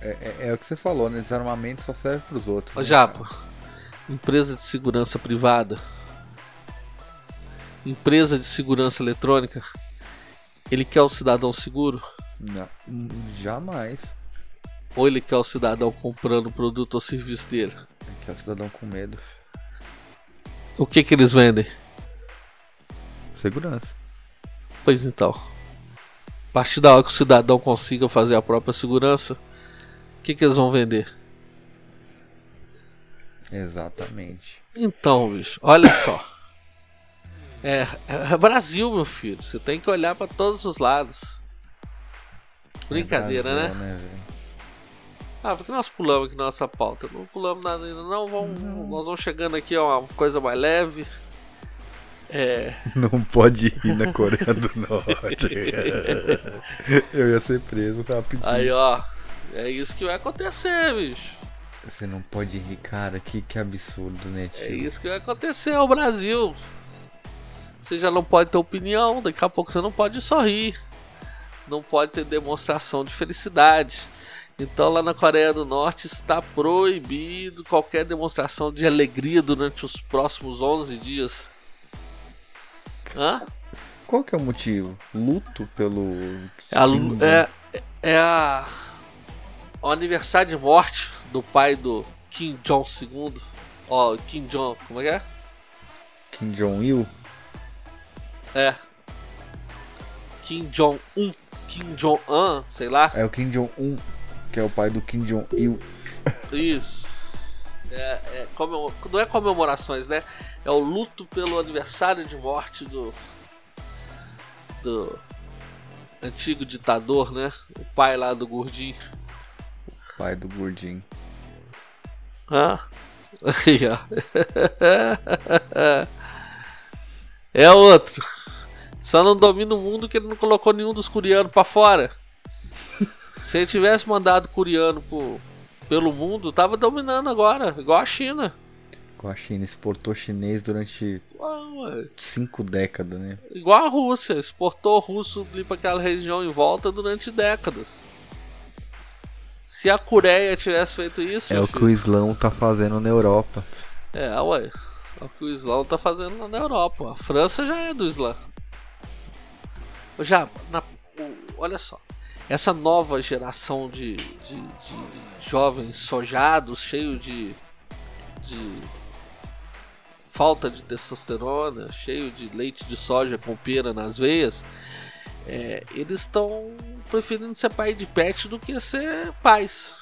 É, é, é, o que você falou, né? Desarmamento só serve pros outros. Ô, né, Japa, empresa de segurança privada, empresa de segurança eletrônica, ele quer o cidadão seguro? Não, jamais. Ou ele quer o cidadão comprando o produto ou serviço dele? Ele quer o cidadão com medo. O que que eles vendem? Segurança. Pois então. A partir da hora que o cidadão consiga fazer a própria segurança, o que, que eles vão vender? Exatamente. Então, bicho, olha só. É, é Brasil, meu filho. Você tem que olhar para todos os lados. Brincadeira, É Brasil, né? velho? Ah, por que nós pulamos aqui nossa pauta? Não pulamos nada ainda, não. Vamos, Nós vamos chegando aqui a uma coisa mais leve. É. Não pode ir na Coreia do Norte. Eu ia ser preso rapidinho. Aí, ó. É isso que vai acontecer, bicho. Você não pode rir, cara. Que, que absurdo, né, tio? É isso que vai acontecer ao Brasil. Você já não pode ter opinião, daqui a pouco você não pode sorrir. Não pode ter demonstração de felicidade. Então lá na Coreia do Norte está proibido qualquer demonstração de alegria durante os próximos 11 dias. Hã? Qual que é o motivo? Luto pelo. É, a, Jong- é, é a, o aniversário de morte do pai do Kim Jong II. Ó, Kim Jong, como é que é? Kim Jong-il? É. Kim Jong-un, Kim Jong-un, sei lá. É o Kim Jong-un, que é o pai do Kim Jong-il. Isso. É, é comemor- não é comemorações, né? É o luto pelo aniversário de morte do. do. antigo ditador, né? O pai lá do gordinho. Pai do gordinho. Hã? Aí, ó. É outro. Só não domina o mundo que ele não colocou nenhum dos coreanos pra fora. Se ele tivesse mandado coreano pro, pelo mundo, tava dominando agora, igual a China. Com a China exportou chinês durante ué. cinco décadas, né? Igual a Rússia, exportou russo pra aquela região em volta durante décadas. Se a Coreia tivesse feito isso, É o que filho, o Islão tá fazendo na Europa. É, ué. É o que o Islã tá fazendo lá na Europa. A França já é do Islã. Já, na, o- olha só. Essa nova geração de, de, de jovens sojados, cheio de, de falta de testosterona, cheio de leite de soja com pera nas veias, é, eles estão preferindo ser pai de pet do que ser pais.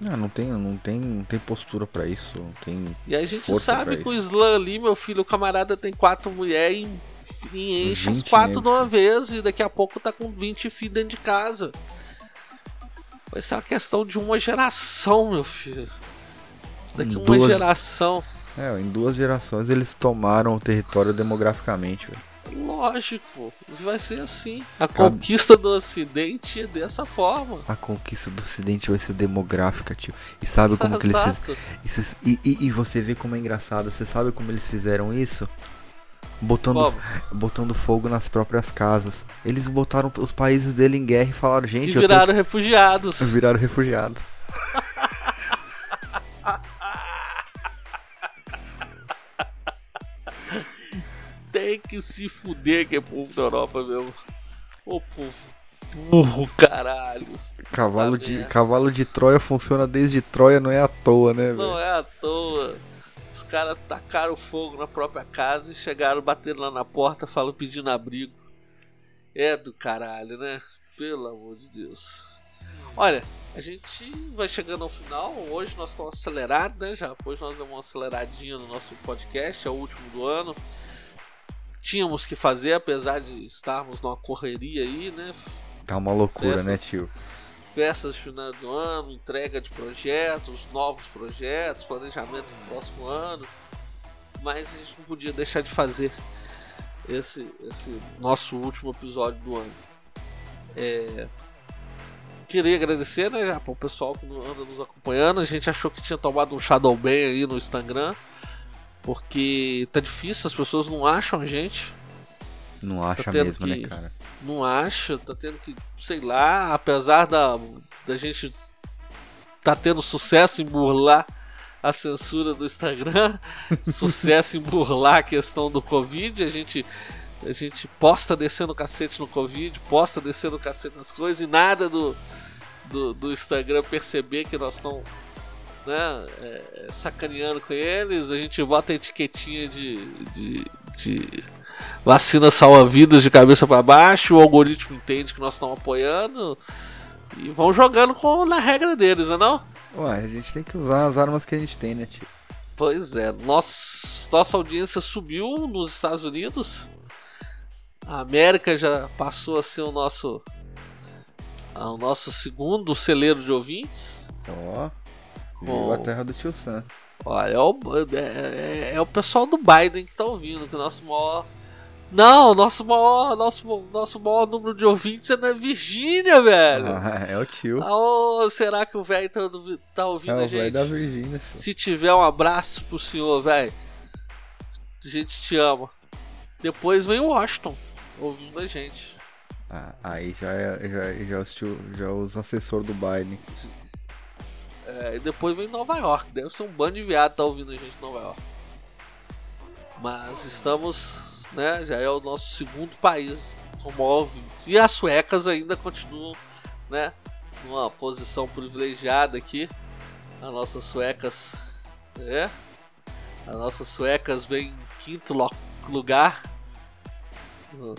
Não, não tem, não tem, não tem postura pra isso. Não tem. E a gente sabe que o isso. Slam ali, meu filho, o camarada tem quatro mulheres e, e enche as 20 quatro de uma vez e daqui a pouco tá com 20 filhos dentro de casa. Vai ser uma questão de uma geração, meu filho. Isso daqui Em uma duas- geração. É, em duas gerações eles tomaram o território demograficamente, velho. Lógico, vai ser assim. A conquista do ocidente é dessa forma. A conquista do ocidente vai ser demográfica, tio. E sabe como que eles fizeram? E, e, e você vê como é engraçado. Você sabe como eles fizeram isso? Botando, Como? botando fogo nas próprias casas. Eles botaram os países dele em guerra e falaram, E gente, eu viraram refugiados. tô... viraram refugiados. Tem que se fuder que é povo da Europa mesmo. Ô povo burro, caralho. Cavalo Tá de, cavalo de Troia funciona desde Troia, não é à toa, né, Não velho? é à toa. Os caras tacaram fogo na própria casa e chegaram batendo lá na porta, falando pedindo abrigo. É do caralho, né? Pelo amor de Deus. Olha, a gente vai chegando ao final. Hoje nós estamos acelerados, né? Já hoje nós demos uma aceleradinha no nosso podcast, é o último do ano. Tínhamos que fazer, apesar de estarmos numa correria aí, né? Tá uma loucura, Festas. né, tio? Festas de final do ano, entrega de projetos, novos projetos, planejamento do próximo ano. Mas a gente não podia deixar de fazer esse, esse nosso último episódio do ano. É, queria agradecer, né, já, pro pessoal que anda nos acompanhando. A gente achou que tinha tomado um Shadow Ban aí no Instagram. Porque tá difícil, as pessoas não acham a gente. Não acha tendo mesmo, que- né, cara? Não acha, tá tendo que, sei lá, apesar da, da gente tá tendo sucesso em burlar a censura do Instagram, sucesso em burlar a questão do Covid, a gente a gente posta descendo o cacete no Covid, posta descendo o cacete nas coisas e nada do, do, do Instagram perceber que nós estamos né, é, sacaneando com eles, a gente bota a etiquetinha de, de, de vacina salva-vidas de cabeça para baixo, o algoritmo entende que nós estamos apoiando e vão jogando com, na regra deles, né não? Ué, a gente tem que usar as armas que a gente tem, né, tio? Pois é, nossa, nossa audiência subiu nos Estados Unidos. A América já passou a ser o nosso o nosso segundo celeiro de ouvintes. Ó, Bom. a terra do tio Sam. Olha, é o, é, é- é o pessoal do Biden que tá ouvindo, que o nosso maior. Não, nosso maior, nosso, nosso maior número de ouvintes é na Virgínia, velho. Ah, é o tio. Ah, ô, será que o velho tá, tá ouvindo é a o velho gente? da Virgínia. Se tiver um abraço pro senhor, velho. A gente te ama. Depois vem o Washington ouvindo a gente. Ah, aí já é, já, já, os tio, já os assessores do Biden. É, e depois vem Nova York. Deve ser um bando de viado tá ouvindo a gente em Nova York. Mas estamos, né? Já é o nosso segundo país com maior ouvintes. E as suecas ainda continuam, né? Numa posição privilegiada aqui. As nossas suecas, é? As nossas suecas vêm em quinto lugar no,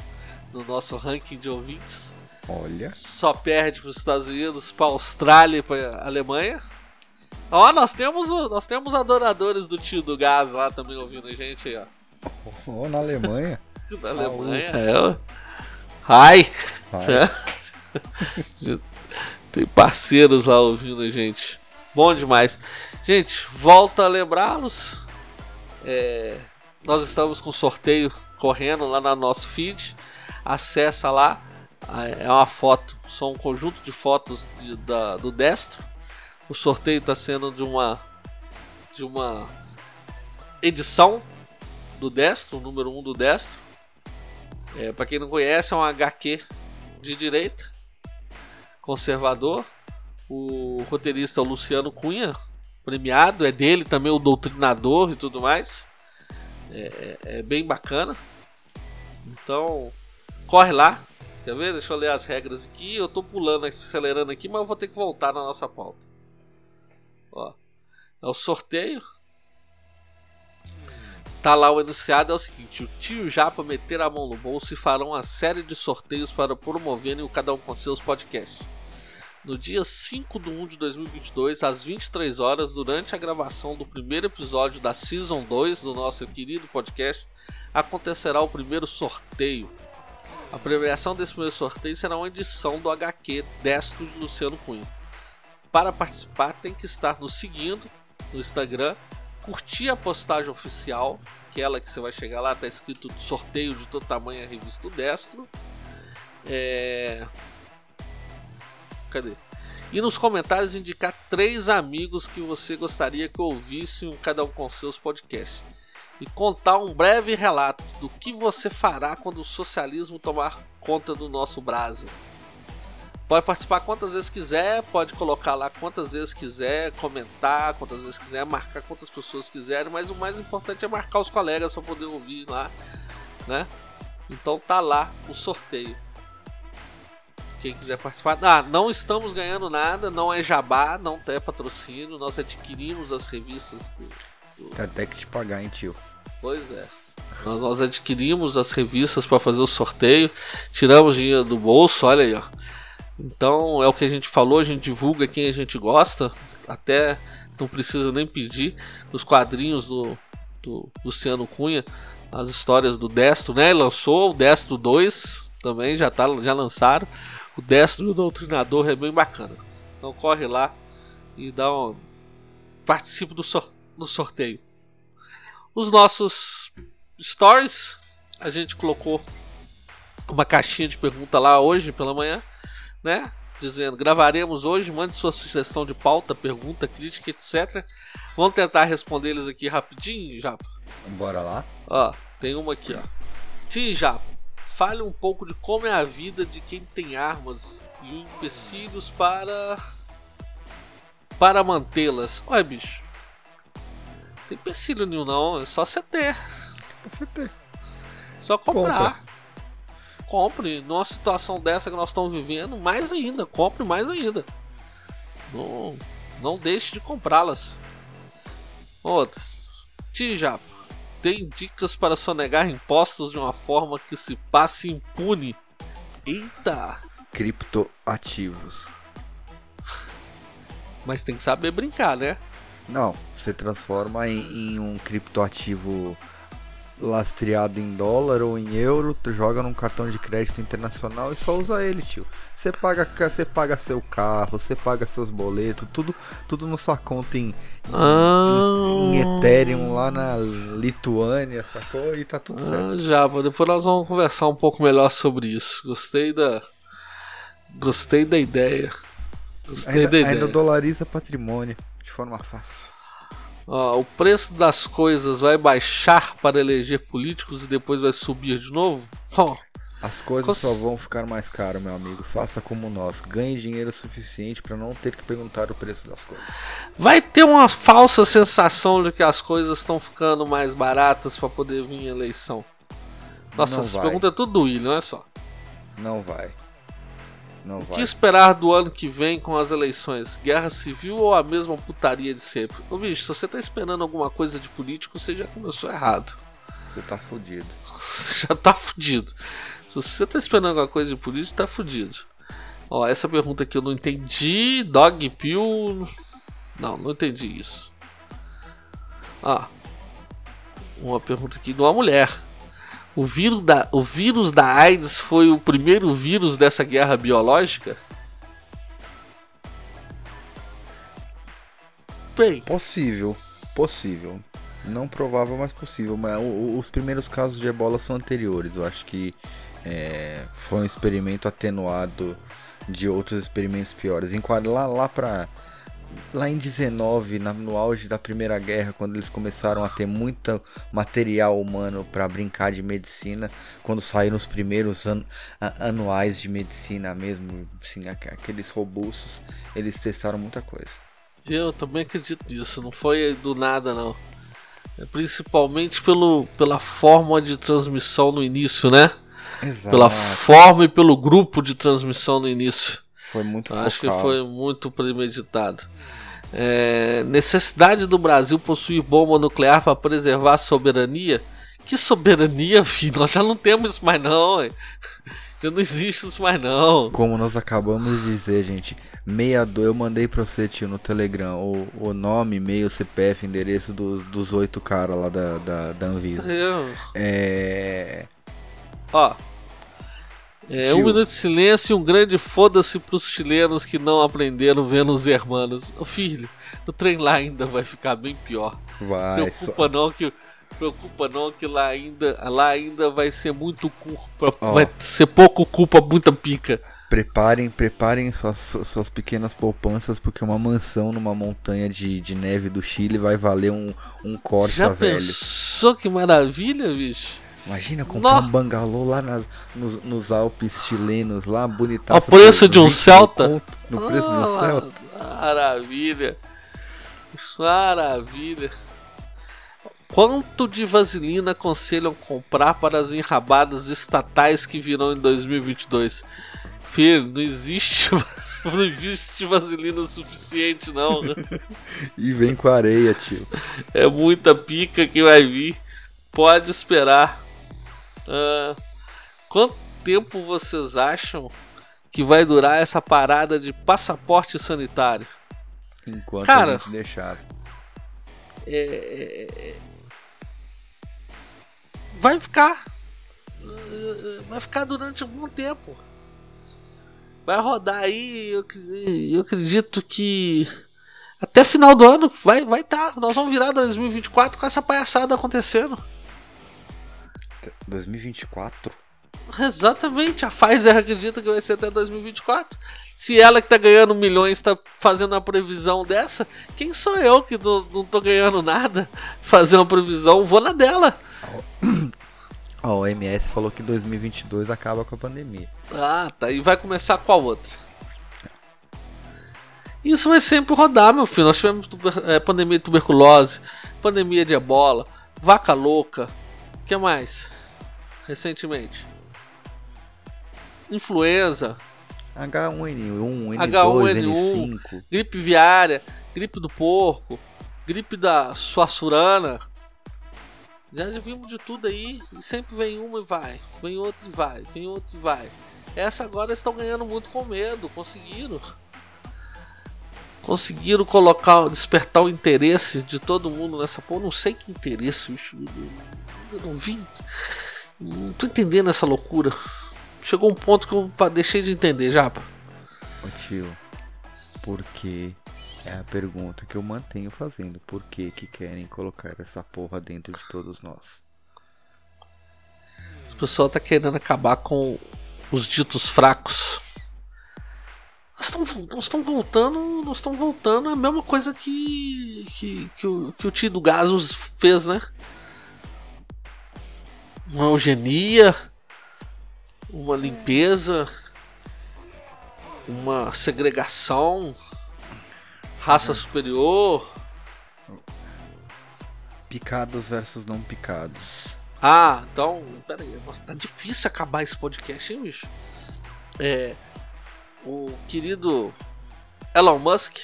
no nosso ranking de ouvintes Olha. só perde para os Estados Unidos, para Austrália e para Alemanha. Ó, nós temos nós temos adoradores do tio do gás lá também ouvindo a gente aí, ó. Ó, na Alemanha. Da Alemanha, é. Vai. Tem parceiros lá ouvindo a gente. Bom demais. Gente, volta a lembrá-los. é, nós estamos com sorteio correndo lá no nosso feed. Acessa lá. Ah, É uma foto, são um conjunto de fotos de- da- do Destro. O sorteio está sendo de uma de uma edição do Destro, número 1 um do Destro. É, para quem não conhece, é um HQ de direita conservador. O roteirista Luciano Cunha, premiado, é dele também o Doutrinador e tudo mais. É, é- é bem bacana. Então, corre lá. Quer ver? Deixa eu ler as regras aqui. Eu tô pulando, acelerando aqui, mas eu vou ter que voltar na nossa pauta. Ó, é o sorteio. Tá lá o enunciado é o seguinte: o tio Japa meter a mão no bolso e farão uma série de sorteios para promoverem o Cada Um com Seus podcasts. No dia 5 de 1 de 2022, às 23 horas, durante a gravação do primeiro episódio da Season 2 do nosso querido podcast, acontecerá o primeiro sorteio. A premiação desse primeiro sorteio será uma edição do HQ Destro de Luciano Cunha. Para participar, tem que estar nos seguindo no Instagram, curtir a postagem oficial, aquela que você vai chegar lá, tá escrito sorteio de todo tamanho a revista Destro. É... Cadê? E nos comentários indicar três amigos que você gostaria que ouvissem cada um com seus podcasts. E contar um breve relato do que você fará quando o socialismo tomar conta do nosso Brasil. Pode participar quantas vezes quiser, pode colocar lá quantas vezes quiser, comentar quantas vezes quiser, marcar quantas pessoas quiserem, mas o mais importante é marcar os colegas para poder ouvir lá, né? Então tá lá o sorteio. Quem quiser participar. Ah, não estamos ganhando nada, não é jabá, não é patrocínio, nós adquirimos as revistas. do- Tem até que te pagar, hein, tio. Pois é. Nós, nós adquirimos as revistas para fazer o sorteio, tiramos dinheiro do bolso, olha aí, ó. Então é o que a gente falou, a gente divulga quem a gente gosta, até não precisa nem pedir os quadrinhos do, do Luciano Cunha, as histórias do Destro, né? Lançou o Destro 2 também, já, tá, já lançaram. O Destro e o Doutrinador é bem bacana. Então corre lá e dá um. Participe do, do sorteio. Os nossos stories, a gente colocou uma caixinha de pergunta lá hoje pela manhã, né? Dizendo, gravaremos hoje, mande sua sugestão de pauta, pergunta, crítica, etc. Vamos tentar responder eles aqui rapidinho, Japa. Bora lá. Ó, tem uma aqui, ó. Tim Japa, fale um pouco de como é a vida de quem tem armas e empecilhos para para mantê-las. Olha, bicho. Tem empecilho nenhum não, é só você ter. Você ter. Só comprar. Compre. Numa situação dessa que nós estamos vivendo, mais ainda. Compre mais ainda. Não, não deixe de comprá-las. Outras. Tijapa. Tem dicas para sonegar impostos de uma forma que se passe impune. Eita! Criptoativos. Mas tem que saber brincar, né? Não, você transforma em, em um criptoativo lastreado em dólar ou em euro, tu joga num cartão de crédito internacional e só usa ele, tio. Você paga, você paga seu carro, você paga seus boletos, tudo, tudo na sua conta em, Ah. em, em Ethereum lá na Lituânia, sacou? E tá tudo certo. Ah, já, depois nós vamos conversar um pouco melhor sobre isso. Gostei da. Gostei da ideia. Gostei Ainda, da ideia. ainda dolariza patrimônio de forma fácil. Ó, o preço das coisas vai baixar para eleger políticos e depois vai subir de novo? Ó, As coisas Cons- só vão ficar mais caras, meu amigo. Faça como nós. Ganhe dinheiro suficiente para não ter que perguntar o preço das coisas. vai ter uma falsa sensação de que as coisas estão ficando mais baratas para poder vir a eleição. Nossa, Não essa pergunta é tudo do William, olha só. Não vai. Não O que esperar do ano que vem com as eleições? Guerra civil ou a mesma putaria de sempre? Ô bicho, se você tá esperando alguma coisa de político, você já começou errado. Você tá fudido. Você já tá fudido. Se você tá esperando alguma coisa de político, tá fudido. Ó, essa pergunta aqui eu não entendi. Dog Pill. Não, não entendi isso. Ah. Uma pergunta aqui de uma mulher. O vírus, da, o vírus da AIDS foi o primeiro vírus dessa guerra biológica? Bem, Possível. Possível. Não provável, mas possível. Mas os primeiros casos de ebola são anteriores. Eu acho que é, foi um experimento atenuado de outros experimentos piores. Em, lá, lá pra. Lá em 19, na- no auge da Primeira Guerra, quando eles começaram a ter muito material humano para brincar de medicina, quando saíram os primeiros an- a- anuais de medicina mesmo, assim, aqu- aqueles robustos, eles testaram muita coisa. Eu também acredito nisso, não foi do nada não. É principalmente pelo, pela forma de transmissão no início, né? Exato. Pela forma e pelo grupo de transmissão no início. Foi muito Acho que foi muito premeditado. É, necessidade do Brasil possuir bomba nuclear para preservar a soberania? Que soberania, filho? Nós já não temos isso mais não. ué. Já não existe isso mais não. Como nós acabamos de dizer, gente, 62, eu mandei pra você, tio, no Telegram, o, o nome, e-mail, CPF, endereço dos, dos oito caras lá da, da, da Anvisa. Eu- É. Ó. É, um minuto de silêncio e um grande foda-se pros chilenos que não aprenderam vendo os hermanos. Ô filho, o trem lá ainda vai ficar bem pior. Vai, só. Preocupa não que. Preocupa não que lá ainda, lá ainda vai ser muito culpa. Ó. Vai ser pouco culpa, muita pica. Preparem, preparem suas, suas pequenas poupanças, porque uma mansão numa montanha de, de neve do Chile vai valer um, um Corsa Já velho. pensou que maravilha, bicho? Imagina comprar Nó. um bangalô lá nas- nos, nos Alpes chilenos, lá bonitaço. Ao preço de um 20 Celta? conto, No preço de um Celta. Maravilha. Maravilha. Quanto de vaselina aconselham comprar para as enrabadas estatais que virão em 2022? Filho, não existe, não existe vaselina suficiente não. E vem com areia, tio. É muita pica que vai vir. pode esperar? Uh, quanto tempo vocês acham que vai durar essa parada de passaporte sanitário? Enquanto Cara, a gente deixar. É, é, é, vai ficar. Vai ficar durante algum tempo. Vai rodar aí. Eu, eu acredito que até final do ano vai vai estar. Tá. Nós vamos virar 2024 com essa palhaçada acontecendo. 2024? Exatamente, a Pfizer acredita que vai ser até 2024. Se ela que tá ganhando milhões está fazendo uma previsão dessa, quem sou eu que não, não tô ganhando nada fazer uma previsão? Vou na dela. A OMS falou que 2022 acaba com a pandemia. Ah, tá. E vai começar qual outra? Isso vai sempre rodar, meu filho. Nós tivemos é, pandemia de tuberculose, pandemia de ebola, vaca louca. O que mais? Recentemente influenza, H1N1, N2, N5, gripe viária, gripe do porco, gripe da suassurana. Já, já vimos de tudo aí e sempre vem uma e vai, vem outra e vai, vem outra e vai. Essa agora estão ganhando muito com medo, conseguiram. Conseguiram colocar, despertar o interesse de todo mundo nessa porra. Não sei que interesse, bicho. Eu não vi. Não tô entendendo essa loucura chegou um ponto que eu deixei de entender, Japa. Ô tio, por que é a pergunta que eu mantenho fazendo. Por que que querem colocar essa porra dentro de todos nós? As pessoas tá querendo acabar com os ditos fracos. Nós estamos voltando, nós estamos voltando a mesma coisa que que, que, o, que o tio do Gasos fez, né? Uma eugenia, uma limpeza, uma segregação, raça superior. Picados versus não picados. Ah, então, peraí, nossa, tá difícil acabar esse podcast, hein, bicho? É, o querido Elon Musk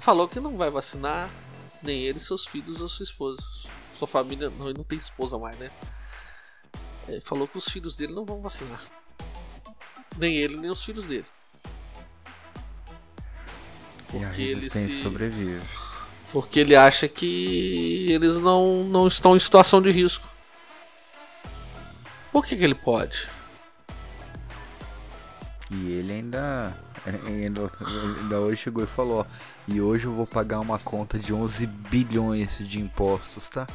falou que não vai vacinar nem ele, seus filhos ou sua esposa. Sua família, não, ele não tem esposa mais, né? Ele falou que os filhos dele não vão vacinar. Nem ele, nem os filhos dele. Porque e a resistência se... sobrevive. Porque ele acha que eles não, não estão em situação de risco. Por que, que ele pode? E ele ainda, ainda, ainda hoje chegou e falou: ó, E hoje eu vou pagar uma conta de 11 bilhões de impostos, tá?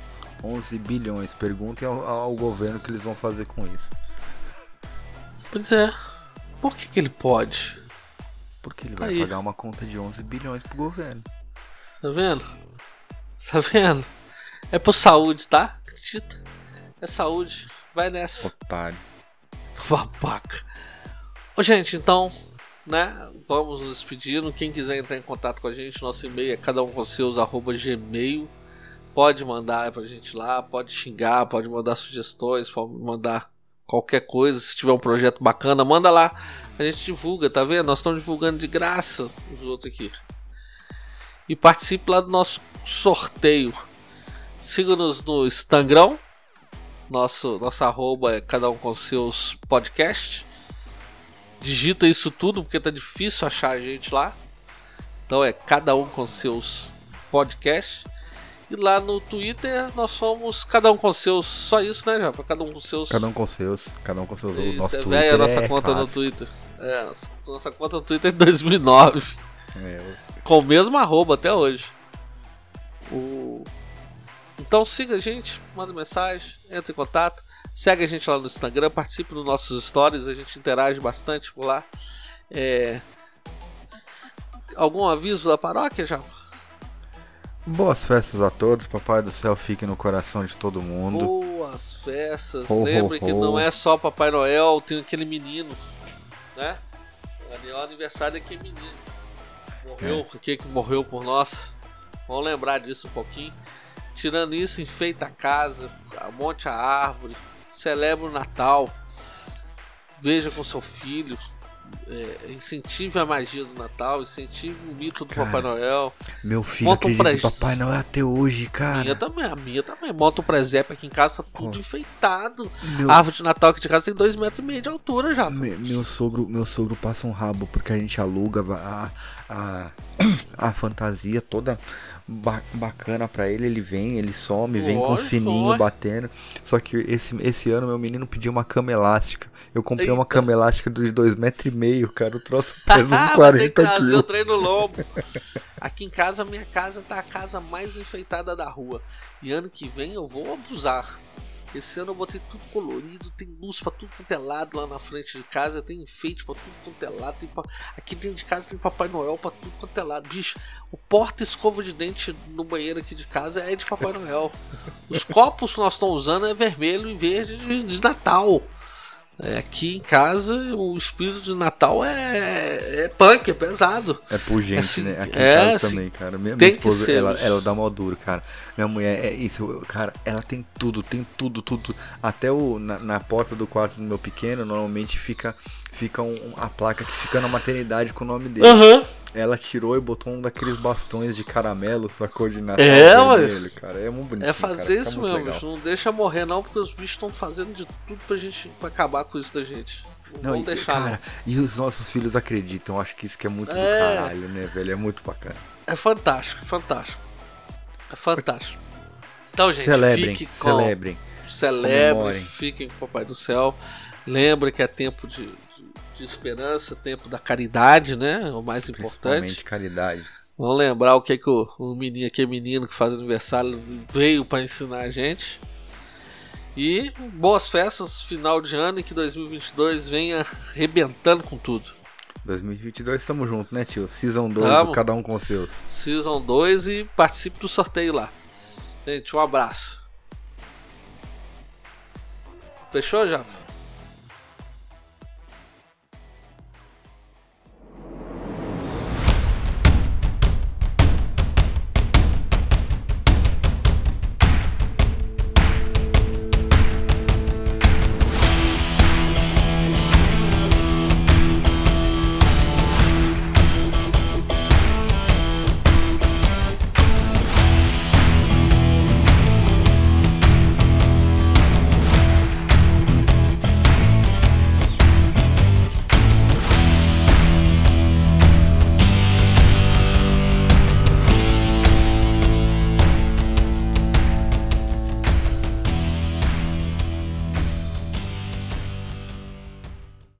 11 bilhões. Perguntem ao, ao governo o que eles vão fazer com isso. Pois é. Por que, que ele pode? Porque ele vai Aí. pagar uma conta de 11 bilhões pro governo. Tá vendo? Tá vendo? É por saúde, tá? Acredita? É saúde. Vai nessa. Otário. Babaca. Ô, gente, então, né? Vamos nos despedindo. Quem quiser entrar em contato com a gente, nosso e-mail é cada um com seus arroba gmail Pode mandar pra gente lá, pode xingar, pode mandar sugestões, pode mandar qualquer coisa. Se tiver um projeto bacana, manda lá. A gente divulga, tá vendo? Nós estamos divulgando de graça os outros aqui. E participe lá do nosso sorteio. Siga-nos no Instagram. Nosso, nossa arroba é cada um com seus podcasts. Digita isso tudo porque tá difícil achar a gente lá. Então é cada um com seus podcasts. E lá no Twitter nós somos cada um com seus. Só isso, né, Japa? Cada um com seus. Cada um com seus. Cada um com seus. Isso, o nosso é Twitter. É a nossa conta clássico. no Twitter. É, nossa, nossa conta no Twitter é de 2009. É, com o mesmo arroba até hoje. O... Então siga a gente, manda mensagem, entre em contato. Segue a gente lá no Instagram, participe dos nossos stories, a gente interage bastante por lá. É... Algum aviso da paróquia, já? Boas festas a todos, Papai do Céu fique no coração de todo mundo. Boas festas. Ho, Lembre ho, ho. que não é só Papai Noel, tem aquele menino, né? O aniversário daquele menino. Morreu, é. que morreu por nós. Vamos lembrar disso um pouquinho. Tirando isso, enfeita a casa, monte a árvore, celebra o Natal, veja com seu filho, é, incentive a magia do Natal, incentive o mito do Cara, Papai Noel. Meu filho Monta um acredita em pres- Papai Noel até hoje, A cara. minha também, a minha também. Monta um presépio aqui em casa, tá tudo Ó. enfeitado. Meu, A árvore de Natal aqui de casa tem dois metros e meio de altura já. me- meu sogro, meu sogro passa um rabo porque a gente aluga a, a, a fantasia toda ba- bacana pra ele. Ele vem, ele some, vem com o sininho batendo. Só que esse, esse ano meu menino pediu uma cama elástica. Eu comprei uma Eita. cama elástica de dois metros e meio, cara. O troço pesa uns Vai ter que 40 trazer o quilos. trem no lombo. Aqui em casa, minha casa tá a casa mais enfeitada da rua. E ano que vem eu vou abusar. Esse ano eu botei tudo colorido, tem luz pra tudo quanto é lado lá na frente de casa, tem enfeite pra tudo quanto é lado. Tem pa- Aqui dentro de casa tem Papai Noel pra tudo quanto é lado. Bicho, o porta-escova de dente no banheiro aqui de casa é de Papai Noel. Os copos que nós estamos usando é vermelho e verde de, de Natal. É, aqui em casa o espírito de Natal é, é punk, é pesado. É pungente, Assim, né? Aqui é, em casa assim, também, cara. Minha, tem minha que esposa, ser, ela, ela dá mó duro, cara. Minha mulher, é isso, cara, ela tem tudo, tem tudo, tudo. Até o, na, na porta do quarto do meu pequeno, normalmente fica, fica um- a placa que fica na maternidade com o nome dele. Aham. Ela tirou e botou um daqueles bastões de caramelo, sacou de Natal É, vermelho, cara. É muito bonitinho, É fazer cara, isso mesmo, legal. bicho. Não deixa morrer não, porque os bichos estão fazendo de tudo pra gente pra acabar com isso da gente. Não, Não, e, deixar. cara, e os nossos filhos acreditam. Acho que isso que é muito do É. caralho, né, velho? É muito bacana. não. É fantástico, fantástico. É fantástico. Então, gente, celebrem, fique com... celebrem. Celebrem, comemorem. fiquem com o Papai do Céu. Lembre que é tempo de, de, esperança, tempo da caridade, né? O mais importante. Caridade. Vamos lembrar o que, que o, o menino, aquele menino que faz aniversário veio para ensinar a gente. E boas festas, final de ano e que 2022 venha arrebentando com tudo. 2022 estamos juntos, né, tio? Season 2, Tamo. cada um com os seus. Season 2 e participe do sorteio lá. Gente, um abraço. Fechou, já?